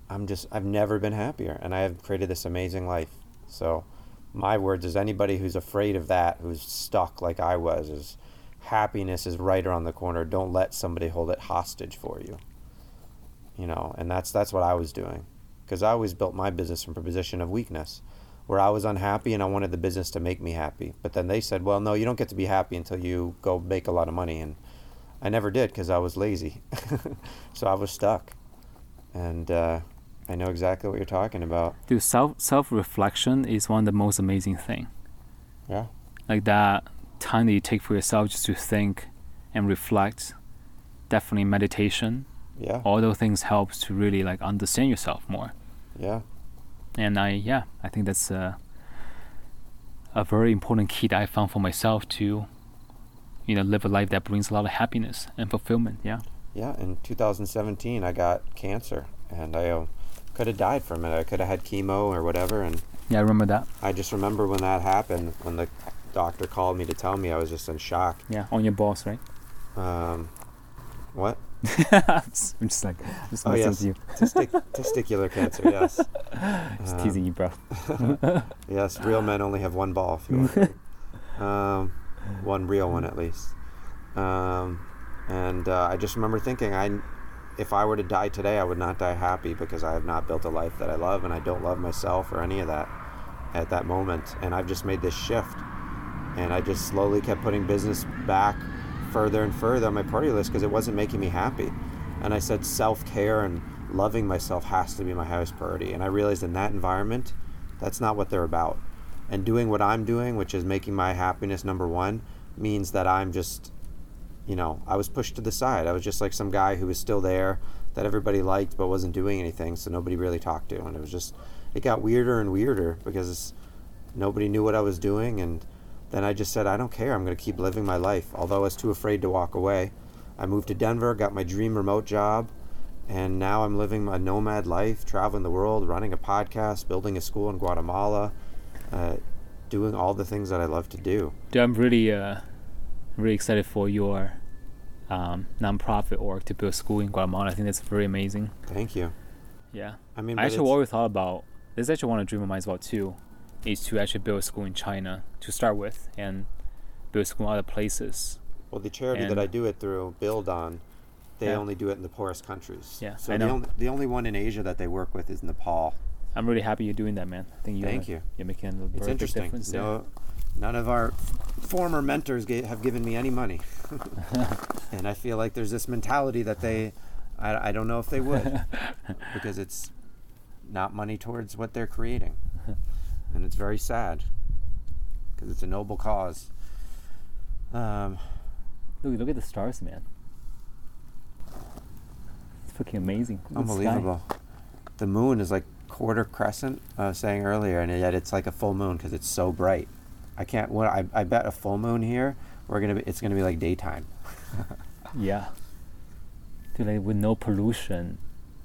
I'm just I've never been happier and I have created this amazing life. So my words is anybody who's afraid of that, who's stuck like I was, is happiness is right around the corner. Don't let somebody hold it hostage for you. You know, and that's that's what I was doing. Because I always built my business from a position of weakness, where I was unhappy and I wanted the business to make me happy. But then they said, "Well, no, you don't get to be happy until you go make a lot of money." And I never did because I was lazy, so I was stuck. And uh, I know exactly what you're talking about. Dude, self self reflection is one of the most amazing thing. Yeah. Like that time that you take for yourself just to think and reflect. Definitely meditation. Yeah. All those things helps to really like understand yourself more. Yeah. And I yeah, I think that's a a very important key that I found for myself to, you know, live a life that brings a lot of happiness and fulfillment. Yeah. yeah, in 2017, I got cancer, and I uh, could have died from it. I could have had chemo or whatever, and Yeah, I remember that. I just remember when that happened, when the doctor called me to tell me, I was just in shock. Yeah, on your boss right? Um, what? I'm just like, just Oh, yes. you. Testic- testicular cancer, yes. Just Um, teasing you, bro. Yes, real men only have one ball, if you want. um, one real one at least. Um, and uh, I just remember thinking, I, if I were to die today, I would not die happy because I have not built a life that I love, and I don't love myself or any of that at that moment. And I've just made this shift, and I just slowly kept putting business back further and further on my priority list because it wasn't making me happy. And I said self care and loving myself has to be my highest priority. And I realized in that environment, that's not what they're about. And doing what I'm doing, which is making my happiness number one, means that I'm just, you know, I was pushed to the side. I was just like some guy who was still there that everybody liked but wasn't doing anything, so nobody really talked to. And it was just, it got weirder and weirder because nobody knew what I was doing. And then I just said, I don't care. I'm going to keep living my life. Although I was too afraid to walk away. I moved to Denver, got my dream remote job, and now I'm living my nomad life, traveling the world, running a podcast, building a school in Guatemala, uh, doing all the things that I love to do. Dude, I'm really, uh, really excited for your um, nonprofit org to build a school in Guatemala. I think that's very amazing. Thank you. Yeah. I mean, I actually always thought about this. is Actually, one of the dream of mine as well too, is to actually build a school in China to start with, and build a school in other places. well, the charity that I do it through, buildOn, they Yeah. only do it in the poorest countries. Yeah, So I the only, the only one in Asia that they work with is Nepal. I'm really happy you're doing that, man. I think you Thank you. You're making a It's interesting. difference there. No, none of our former mentors have given me any money, and I feel like there's this mentality that they, I, I don't know if they would, because it's not money towards what they're creating, and it's very sad, because it's a noble cause. Um, Look, look at the stars, man. It's fucking amazing. Look at the unbelievable. The moon is like quarter crescent. I was saying earlier, and yet it's like a full moon because it's so bright. I can't. What I, I bet a full moon here, we're gonna be. It's gonna be like daytime. Yeah. Dude, like with no pollution,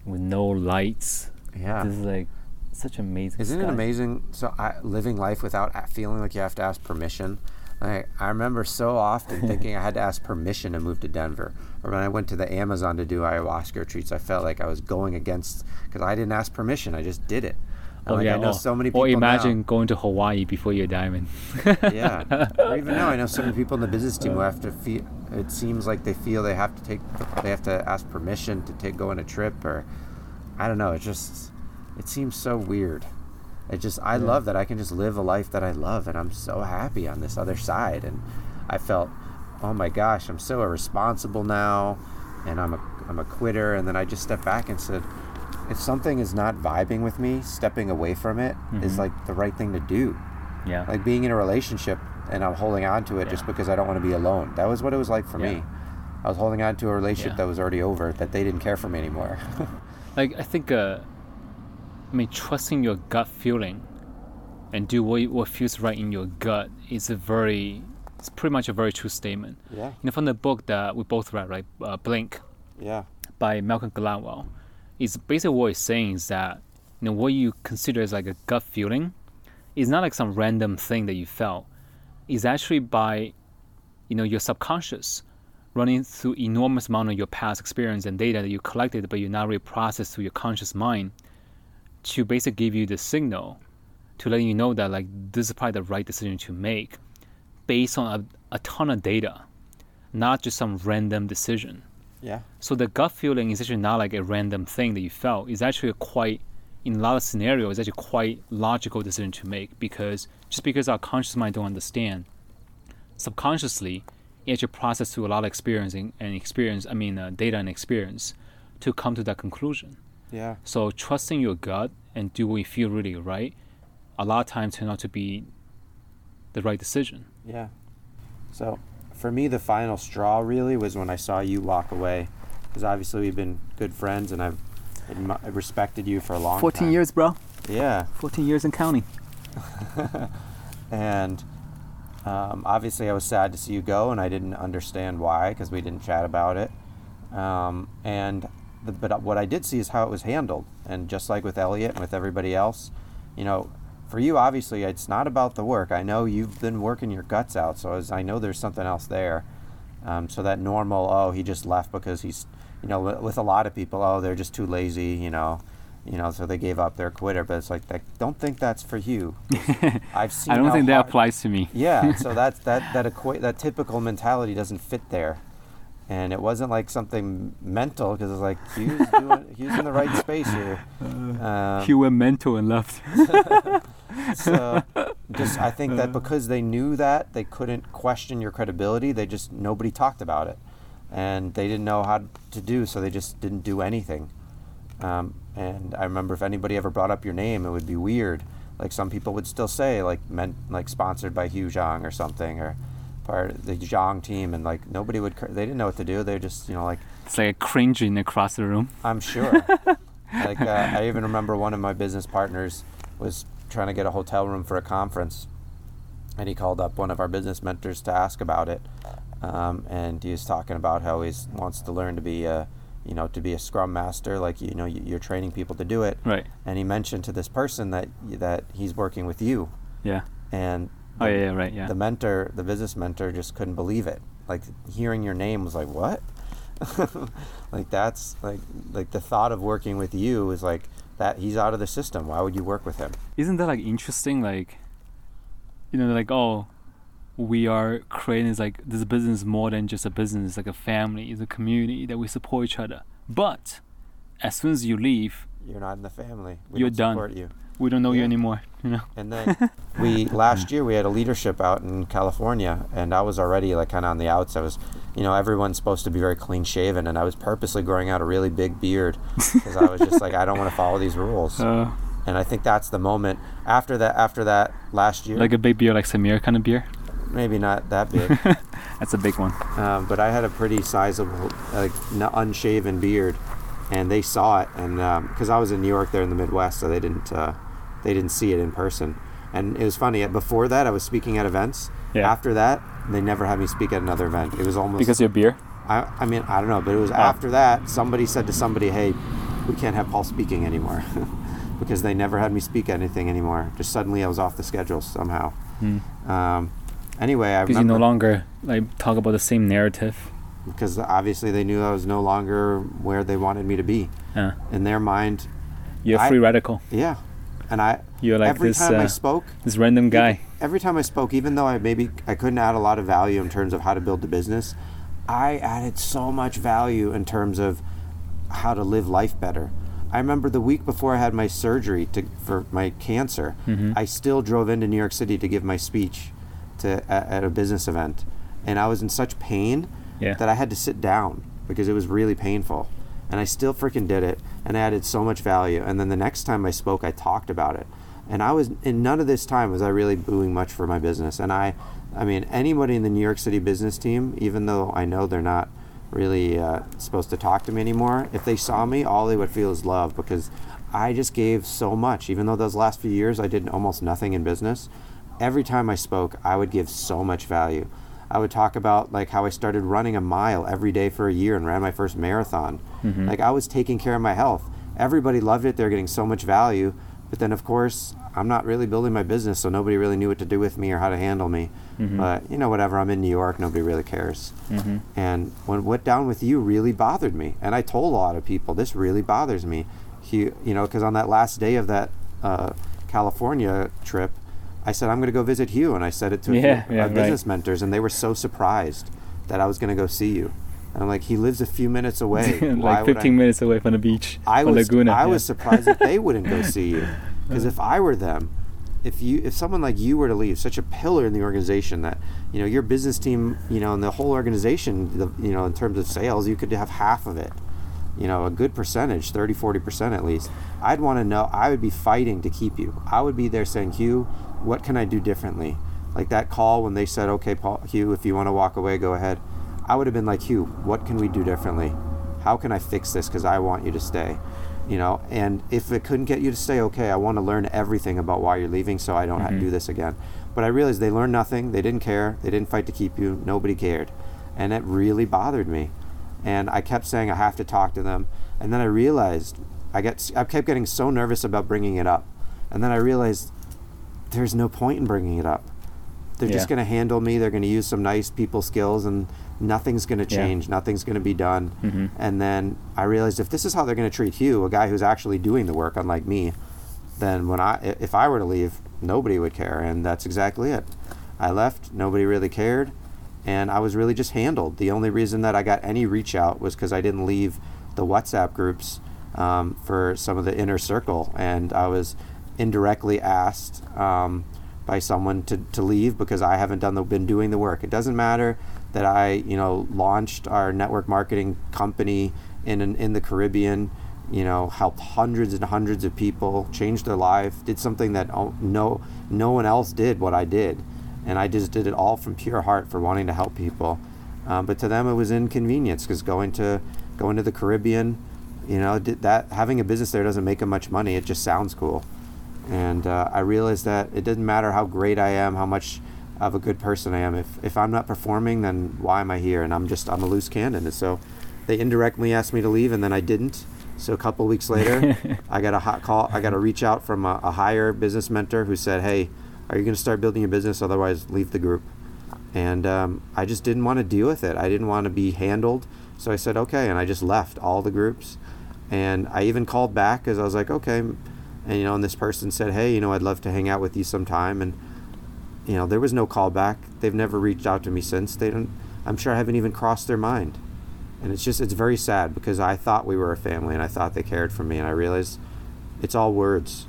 with no lights. Yeah. This is like such amazing. Isn't it amazing? So I, living life without feeling like you have to ask permission. I, I remember so often thinking I had to ask permission to move to Denver. Or when I went to the Amazon to do ayahuasca retreats, I felt like I was going against because I didn't ask permission. I just did it. And Oh like, yeah. I know or, so many people. or now- imagine going to Hawaii before you're diamond. yeah. Or even now, I know so many people in the business team who have to feel. It seems like they feel they have to take, they have to ask permission to take go on a trip, or I don't know. It just, it seems so weird. It just, I Yeah. love that I can just live a life that I love, and I'm so happy on this other side. And I felt, oh my gosh, I'm so irresponsible now, and I'm a, I'm a quitter. And then I just stepped back and said, if something is not vibing with me, stepping away from it is Mhm. like the right thing to do yeah. like being in a relationship and I'm holding on to it just because I don't want to be alone. That was what it was like for Yeah. me. I was holding on to a relationship Yeah. that was already over, that they didn't care for me anymore. like I think uh, I mean trusting your gut feeling and do what what feels right in your gut is a very it's pretty much a very true statement. yeah, You know from the book that we both read, right? Uh, Blink yeah, by Malcolm Gladwell. Is basically what he's saying is that you know what you consider as like a gut feeling is not like some random thing that you felt. It's actually by you know your subconscious running through enormous amount of your past experience and data that you collected but you now really process through your conscious mind to basically give you the signal to let you know that like this is probably the right decision to make based on a, a ton of data not just some random decision yeah, so the gut feeling is actually not like a random thing that you felt. It's actually a quite, in a lot of scenarios, it's actually quite logical decision to make because just because our conscious mind don't understand, subconsciously, it actually process through a lot of experience and, and experience. I mean, uh, data and experience, to come to that conclusion. Yeah, So trusting your gut and do what you feel really right, a lot of times turn out to be the right decision. yeah. So for me, the final straw really was when I saw you walk away, because obviously we've been good friends and I've admi- respected you for a long time. years, bro. Yeah, 14 years in counting. and um, obviously I was sad to see you go, and I didn't understand why because we didn't chat about it. Um, and the, but what I did see is how it was handled, and just like with Elliot and with everybody else, you know, for you obviously it's not about the work. I know you've been working your guts out, so as I know there's something else there. Um, so that normal, oh, he just left because he's, you know, with, a lot of people, oh, they're just too lazy, you know, you know, so they gave up their quitter. But it's like, I don't think that's for you. I've seen. I don't think that applies to me. yeah, so that's that that equa- that typical mentality doesn't fit there, and it wasn't like something mental because it's like Hugh's doing Hugh's in the right space here. Um, You were mental and left. so just I think that because they knew that they couldn't question your credibility, they just nobody talked about it, and they didn't know how to do, so they just didn't do anything. Um, and I remember if anybody ever brought up your name, it would be weird. Like some people would still say like meant like sponsored by Hugh Zhang or something or part of the Zhang team, and like nobody would. cr- They didn't know what to do. They just you know like It's like a cringing across the room. I'm sure. like uh, I even remember one of my business partners was trying to get a hotel room for a conference, and he called up one of our business mentors to ask about it. Um, and he was talking about how he wants to learn to be a, you know, to be a scrum master. Like you know, you- you're training people to do it. Right. And he mentioned to this person that that he's working with you, Yeah. and Oh yeah, yeah right, yeah. the mentor, the business mentor, just couldn't believe it. Like hearing your name was like, what? like that's like like the thought of working with you is like that he's out of the system. Why would you work with him? Isn't that like interesting? Like, you know, like oh, we are creating this like this business is more than just a business. It's like a family. It's a community that we support each other. But as soon as you leave, You're not in the family. We You're don't done. support you. We don't know you anymore. You know. And then we last year we had a leadership out in California, and I was already like kind of on the outs. I was, you know, everyone's supposed to be very clean shaven, and I was purposely growing out a really big beard because I was just like, I don't want to follow these rules. Uh, And I think that's the moment after that. After that last year, like a big beer, like Samir kind of beer. maybe not that big. That's a big one. um, but I had a pretty sizable, like n- unshaven beard, and they saw it, and because I was in New York, there in the Midwest, so they didn't uh, they didn't see it in person. And it was funny. Before that, I was speaking at events. Yeah. After that, they never had me speak at another event. It was almost Because of your beer. I, I mean I don't know, but it was after that somebody said to somebody, "Hey, we can't have Paul speaking anymore," because they never had me speak anything anymore. Just suddenly I was off the schedule somehow. Um, anyway, I Because you no longer like talk about the same narrative. Because obviously they knew I was no longer where they wanted me to be. Uh, In their mind, you're a I- free radical. yeah. And I You're like every this time I uh, spoke, this random guy. every time I spoke, even though I maybe I couldn't add a lot of value in terms of how to build the business, I added so much value in terms of how to live life better. I remember the week before I had my surgery to, for my cancer, Mm-hmm. I still drove into New York City to give my speech to at, at a business event, and I was in such pain Yeah. that I had to sit down because it was really painful. And I still freaking did it and added so much value. And then the next time I spoke, I talked about it. And I was in none of this time was I really doing much for my business. And I, I mean, anybody in the New York City business team, even though I know they're not really uh, supposed to talk to me anymore, if they saw me, all they would feel is love because I just gave so much. Even though those last few years I did almost nothing in business, every time I spoke, I would give so much value. I would talk about like how I started running a mile every day for a year and ran my first marathon. Mm-hmm. Like I was taking care of my health. Everybody loved it. They're getting so much value. But then of course, I'm not really building my business, so nobody really knew what to do with me or how to handle me. Mm-hmm. But you know, whatever. I'm in New York. Nobody really cares. Mm-hmm. And when what down with you really bothered me, and I told a lot of people this really bothers me. He, you know, because on that last day of that uh, California trip, I said I'm going to go visit Hugh, and I said it to a Yeah, yeah, our right. business mentors, and they were so surprised that I was going to go see you. And I'm like, he lives a few minutes away. Like would 15 I? minutes away from the beach. I was Laguna. I yeah. was surprised that they wouldn't go see you, because if I were them, if you if someone like you were to leave, such a pillar in the organization that you know your business team, you know, and the whole organization, the, you know, in terms of sales, you could have half of it. You know, a good percentage, 30, 40 percent at least. I'd want to know. I would be fighting to keep you. I would be there saying, Hugh, what can I do differently? Like that call when they said, okay, Paul, Hugh, if you want to walk away, go ahead. I would have been like, Hugh, what can we do differently? How can I fix this? Because I want you to stay. You know, and if it couldn't get you to stay, okay, I want to learn everything about why you're leaving so I don't have to do mm-hmm. this again. But I realized they learned nothing. They didn't care. They didn't fight to keep you. Nobody cared. And it really bothered me. and I kept saying I have to talk to them, and then I realized I get I kept getting so nervous about bringing it up, and then I realized there's no point in bringing it up. They're Yeah. just going to handle me. They're going to use some nice people skills, and nothing's going to Yeah. change. Nothing's going to be done. Mhm. And then I realized if this is how they're going to treat Hugh, a guy who's actually doing the work, unlike me, then when I i- if I were to leave, nobody would care, and that's exactly it. I left. Nobody really cared, and I was really just handled. The only reason that I got any reach out was because I didn't leave the WhatsApp groups um, for some of the inner circle, and I was indirectly asked um, by someone to, to leave because I haven't done the been doing the work. It doesn't matter that I you know launched our network marketing company in an, in the Caribbean, you know helped hundreds and hundreds of people, changed their life, did something that no no one else did what I did, and I just did it all from pure heart for wanting to help people. Um, but to them, it was inconvenience because going to going to the Caribbean, you know, that having a business there doesn't make them much money. It just sounds cool, and uh, I realized that it doesn't matter how great I am, how much of a good person I am. If if I'm not performing, then why am I here? And I'm just I'm a loose cannon. And so they indirectly asked me to leave, and then I didn't. So a couple weeks later, I got a hot call. I got a reach out from a, a higher business mentor who said, "Hey, are you going to start building your business? Otherwise, leave the group." And um, I just didn't want to deal with it. I didn't want to be handled. So I said, "Okay," and I just left all the groups. And I even called back because I was like, "Okay," and you know, and this person said, "Hey, you know, I'd love to hang out with you sometime." And you know, there was no callback. They've never reached out to me since. They don't. I'm sure I haven't even crossed their mind. And it's just it's very sad because I thought we were a family and I thought they cared for me and I realized it's all words.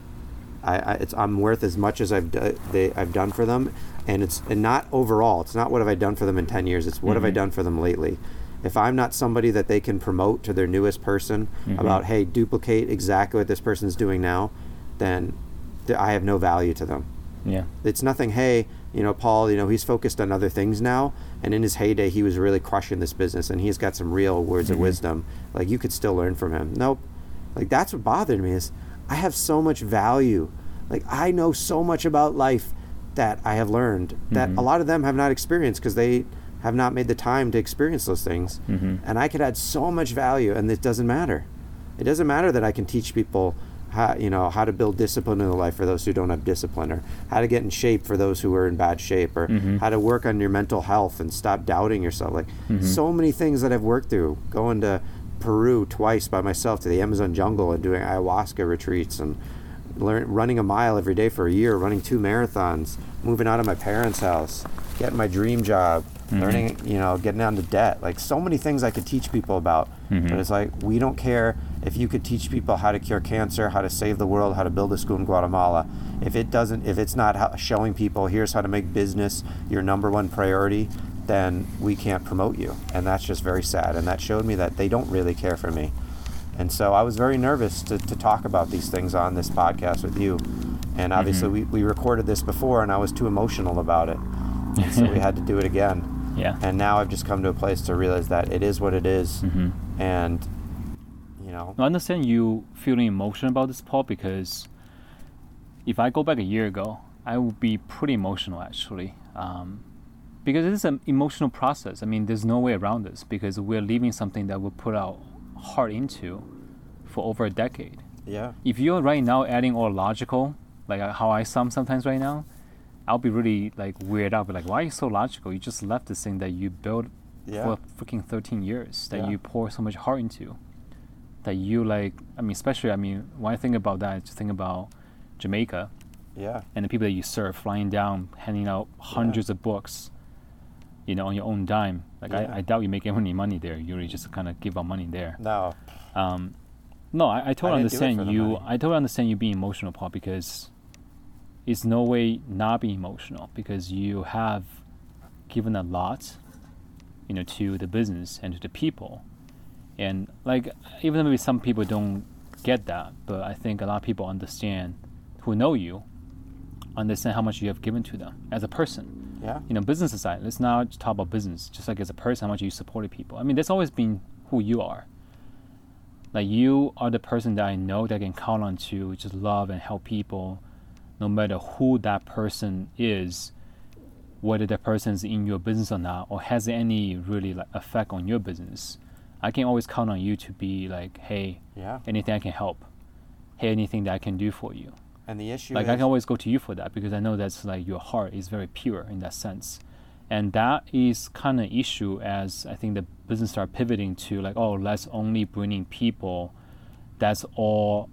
I, I it's I'm worth as much as I've do, they I've done for them, and it's and not overall. It's not what have I done for them in ten years. It's what have I Mhm. done for them lately. If I'm not somebody that they can promote to their newest person Mhm. about hey duplicate exactly what this person's doing now, then th- I have no value to them Yeah. it's nothing hey you know paul you know he's focused on other things now and in his heyday he was really crushing this business and he's got some real words of Mhm. wisdom like you could still learn from him nope like that's what bothered me is i have so much value like i know so much about life that i have learned that Mhm. a lot of them have not experienced because they have not made the time to experience those things Mhm. and i could add so much value and it doesn't matter it doesn't matter that i can teach people how you know how to build discipline in the life for those who don't have discipline or how to get in shape for those who are in bad shape or Mhm. how to work on your mental health and stop doubting yourself like Mhm. so many things that i've worked through going to peru twice by myself to the amazon jungle and doing ayahuasca retreats and learn, running a mile every day for a year running two marathons moving out of my parents house getting my dream job Mhm. learning you know getting out of debt like so many things i could teach people about Mhm. but it's like we don't care if you could teach people how to cure cancer how to save the world how to build a school in guatemala if it doesn't if it's not showing people here's how to make business your number one priority then we can't promote you. And that's just very sad. And that showed me that they don't really care for me. And so i was very nervous to, to talk about these things on this podcast with you. And obviously Mhm. we, we recorded this before and i was too emotional about it. And so we had to do it again. Yeah. and now I've just come to a place to realize that it is what it is, Mhm. and know, I understand you feeling emotional about this, Paul, because if I go back a year ago, I would be pretty emotional actually. Um, because it's an emotional process. I mean, there's no way around this because we're leaving something that we put our heart into for over a decade. yeah, If you're right now adding all logical, like uh, how I sound sometimes right now, I'll be really like weird out. Be like, why are you so logical? You just left this thing that you built yeah, for freaking 13 years that Yeah. you pour so much heart into that you like i mean especially i mean when i think about that i just think about jamaica yeah, and the people that you serve flying down handing out hundreds of books you know on your own dime. Like Yeah. I, I doubt you make any money there. You really just kind of give out money there. No, um, no I, I totally didn't do it for understand you i totally understand you being emotional paul because it's no way not being emotional because you have given a lot you know to the business and to the people and like even though maybe some people don't get that but i think a lot of people understand who know you understand how much you have given to them as a person. Yeah, you know business aside let's now talk about business. Just like as a person how much you supported people. I mean that's always been who you are. Like you are the person that i know that I can count on to just love and help people no matter who that person is whether that person is in your business or not or has any really like effect on your business I can always count on you to be like, hey, Yeah. anything I can help, hey, anything that I can do for you. And the issue Like is I can always go to you for that because I know that's like your heart is very pure in that sense, and that is kind of issue as I think the business start pivoting to like oh let's only bringing people that's all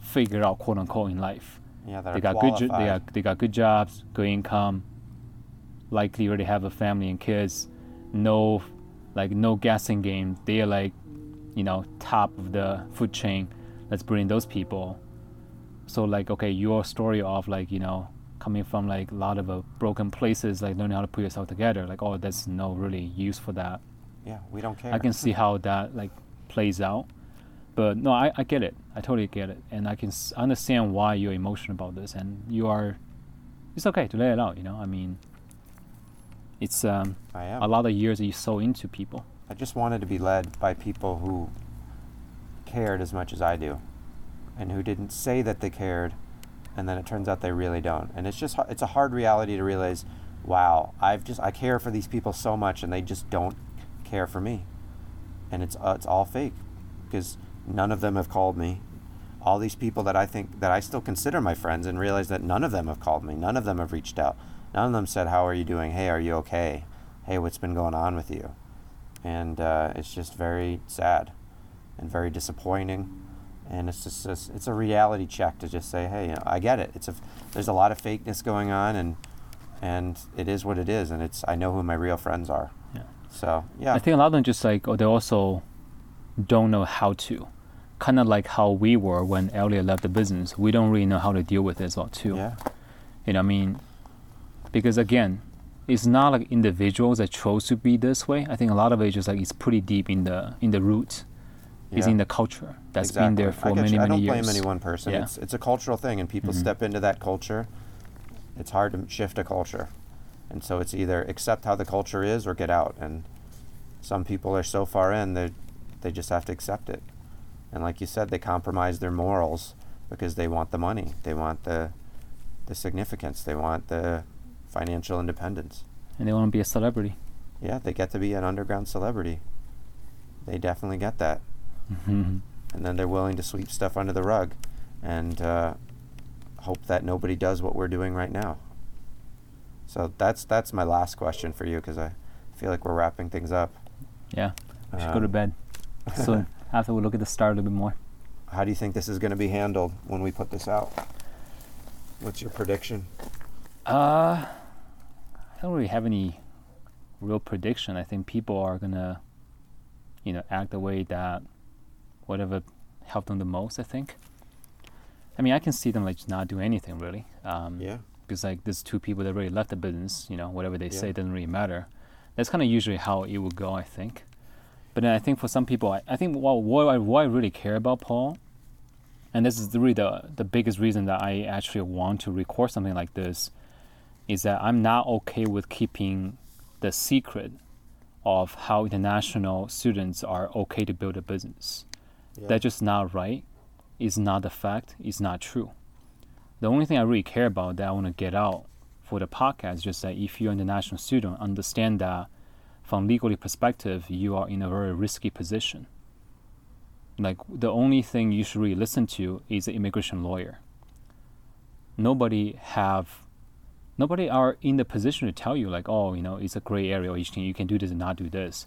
figured out quote unquote in life. yeah, They got good jo- they got they got good jobs, good income, likely already have a family and kids, no like no guessing game. They are like you know top of the food chain. Let's bring those people. So like okay your story of like you know coming from like a lot of uh, broken places like learning how to put yourself together like oh that's no really use for that. Yeah, we don't care. i can see how that like plays out. But no I, I get it. I totally get it. And i can s- understand why you're emotional about this. And you are it's okay to let it out you know? I mean it's um, I am. a lot of years that you sow into people I just wanted to be led by people who cared as much as I do, and who didn't say that they cared, and then it turns out they really don't. And it's just it's a hard reality to realize. Wow, I've just I care for these people so much, and they just don't care for me, and it's uh, it's all fake, because none of them have called me. All these people that I think that I still consider my friends, and realize that none of them have called me. None of them have reached out. None of them said, "How are you doing? Hey, are you okay? Hey, what's been going on with you?" and uh, it's just very sad and very disappointing and it's just, just it's a reality check to just say hey you know, i get it it's a there's a lot of fakeness going on and and it is what it is and it's i know who my real friends are Yeah. so yeah I think a lot of them just like, oh, they also don't know how to. Kind of like how we were when Elliot left the business. We don't really know how to deal with it as well, too. yeah You know, I mean, because again, it's not like individuals that chose to be this way. I think a lot of it is just like it's pretty deep in the in the roots. It's in the culture that's exactly. been there for many you. I don't years. blame any one person. Yeah. It's it's a cultural thing, and people Mhm. step into that culture. It's hard to shift a culture, and so it's either accept how the culture is or get out. And some people are so far in they they just have to accept it. And like you said, they compromise their morals because they want the money, they want the the significance, they want the financial independence. and they want to be a celebrity. Yeah, they get to be an underground celebrity. They definitely get that. Mhm. and then they're willing to sweep stuff under the rug and uh, hope that nobody does what we're doing right now. So that's that's my last question for you because I feel like we're wrapping things up. yeah, we should go to Um, bed soon. after we look at the star a little bit more. How do you think this is going to be handled when we put this out? What's your prediction? Uh, I don't really have any real prediction. I think people are gonna, you know, act the way that whatever helped them the most. I think. I mean, I can see them like just not do anything really. Um, Yeah, Because like there's two people that really left the business. You know, whatever they say doesn't really matter. That's kind of usually how it would go. I think. But then I think for some people, I, I think what, what, I, what I really care about Paul, and this is really the, the biggest reason that I actually want to record something like this, is that I'm not okay with keeping the secret of how international students are okay to build a business. yeah. That's just not right. It's not the fact. It's not true. The only thing I really care about that I want to get out for the podcast is just that if you're an international student, understand that from legally perspective, you are in a very risky position. Like the only thing you should really listen to is an immigration lawyer. Nobody have, nobody are in the position to tell you like, oh, you know, it's a gray area. Or you can you can do this and not do this.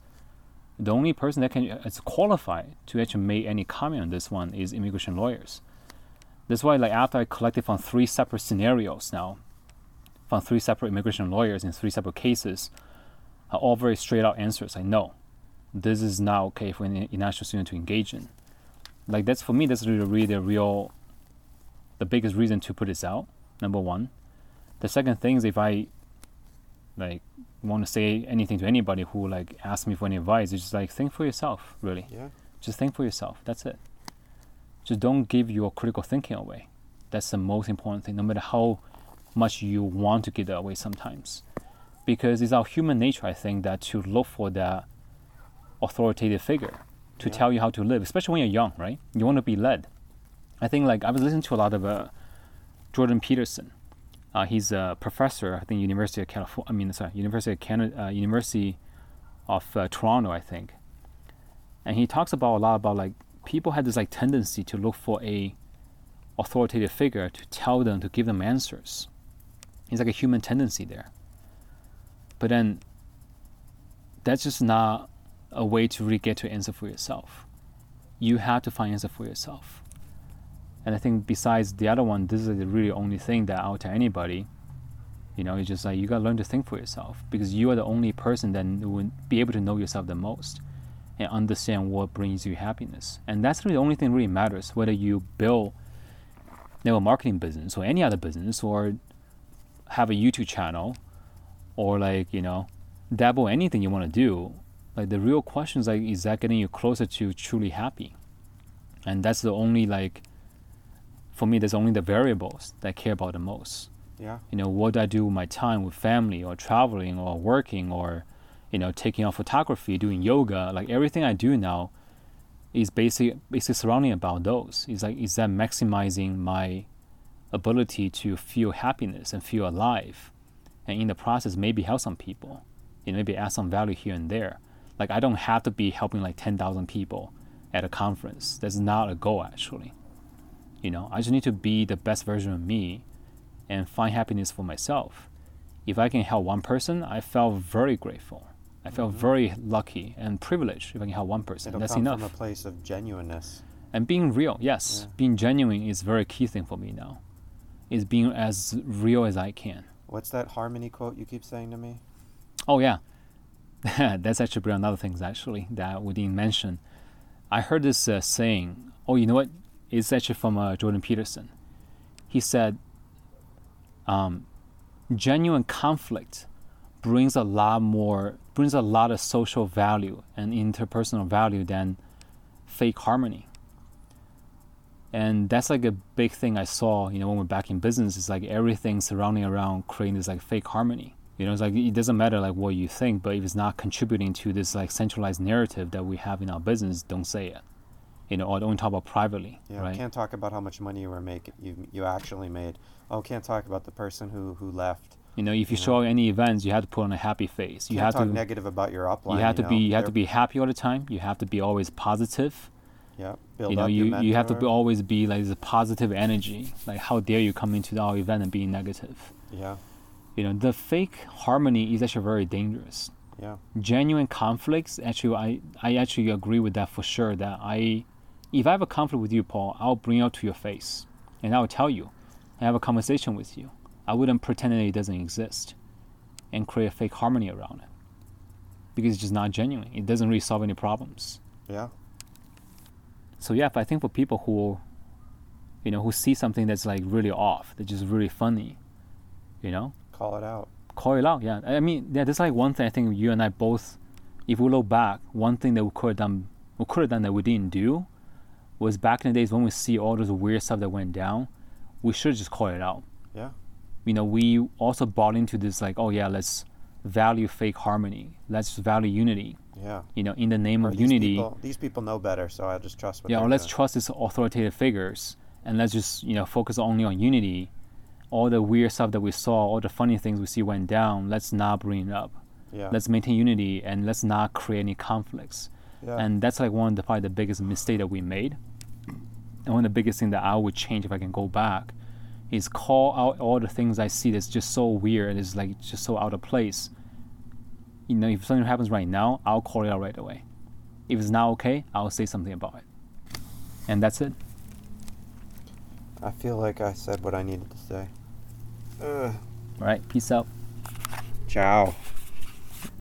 The only person that can is qualified to actually make any comment on this one is immigration lawyers. That's why, like after I collected from three separate scenarios now, from three separate immigration lawyers in three separate cases, are all very straight out answers. Like, no, this is not okay for an international student to engage in. Like that's for me, that's really, really the real, the biggest reason to put this out. Number one. The second thing is if I, like, want to say anything to anybody who like asks me for any advice, it's just like think for yourself, really. yeah, Just think for yourself. That's it. Just don't give your critical thinking away. That's the most important thing, no matter how much you want to give that away sometimes. Because it's our human nature, I think, that to look for that authoritative figure to Yeah. tell you how to live, especially when you're young, right? You want to be led. I think, like, I was listening to a lot of uh, Jordan Peterson. Uh, he's a professor, I think, University of California. I mean, sorry, University of Canada, uh, University of uh, Toronto, I think and he talks about a lot about like people had this like tendency to look for a authoritative figure to tell them to give them answers. It's like a human tendency there. But then that's just not a way to really get to answer for yourself. You have to find answer for yourself. And I think besides the other one, this is the really only thing that I'll tell anybody. You know, it's just like you gotta learn to think for yourself because you are the only person that will be able to know yourself the most and understand what brings you happiness. And that's really the only thing that really matters, whether you build network marketing business or any other business or have a YouTube channel or like, you know, dabble anything you want to do. Like the real question is like, is that getting you closer to truly happy? And that's the only like for me, there's only the variables that I care about the most. Yeah. You know, what do I do with my time with family or traveling or working or, you know, taking off photography, doing yoga, like everything I do now is basically basically surrounding about those. Is like is that maximizing my ability to feel happiness and feel alive, and in the process maybe help some people, you know, maybe add some value here and there. Like I don't have to be helping like ten thousand people at a conference. That's not a goal actually. You know, I just need to be the best version of me and find happiness for myself. If I can help one person, I felt very grateful. I felt mm-hmm. very lucky and privileged if I can help one person. It'll That's come enough. from a place of genuineness. And being real, yes, Yeah. being genuine is a very key thing for me now. Is being as real as I can. What's that harmony quote you keep saying to me? Oh yeah, that's actually another things actually that we didn't mention. I heard this uh, saying. Oh, you know what? It's actually from uh, Jordan Peterson. He said, um, "Genuine conflict brings a lot more, brings a lot of social value and interpersonal value than fake harmony." And that's like a big thing I saw, you know, when we're back in business. It's like everything surrounding around creating this like fake harmony. You know, it's like it doesn't matter like what you think, but if it's not contributing to this like centralized narrative that we have in our business, don't say it. You know, or don't talk about privately, Yeah, right? can't talk about how much money you were making. You you actually made. Oh, can't talk about the person who who left. You know, if you you show know. any events, you have to put on a happy face. You can't have talk to negative about your upline. you have to know? be you have to They're- be happy all the time. You have to be always positive. Yeah, build you know, up you you have to be, always be like this positive energy. Like how dare you come into our event and be negative? Yeah, You know, the fake harmony is actually very dangerous. yeah, genuine conflicts actually I, I actually agree with that for sure that i if i have a conflict with you paul i'll bring it out to your face and i'll tell you and have a conversation with you i wouldn't pretend that it doesn't exist and create a fake harmony around it because it's just not genuine it doesn't really solve any problems yeah. so yeah i think for people who you know who see something that's like really off that's just really funny you know Call it out. call it out. Yeah, I mean, yeah, that's like one thing I think you and I both, if we look back, one thing that we could have done, we could have done that we didn't do, was back in the days when we see all those weird stuff that went down, we should just call it out. Yeah. You know, we also bought into this like, oh yeah, let's value fake harmony, let's value unity. Yeah. You know, in the name Or of these unity, People, these people know better, so I'll just trust what yeah, or let's doing. trust these authoritative figures and let's just you know focus only on unity. All the weird stuff that we saw, all the funny things we see went down, let's not bring it up. Yeah. let's maintain unity and let's not create any conflicts yeah. and that's like one of the probably the biggest mistake that we made and one of the biggest thing that i would change if i can go back is call out all the things i see that's just so weird and it's like just so out of place you know if something happens right now i'll call it out right away if it's not okay i'll say something about it and that's it I feel like I said what I needed to say. Ugh. all right peace out Ciao.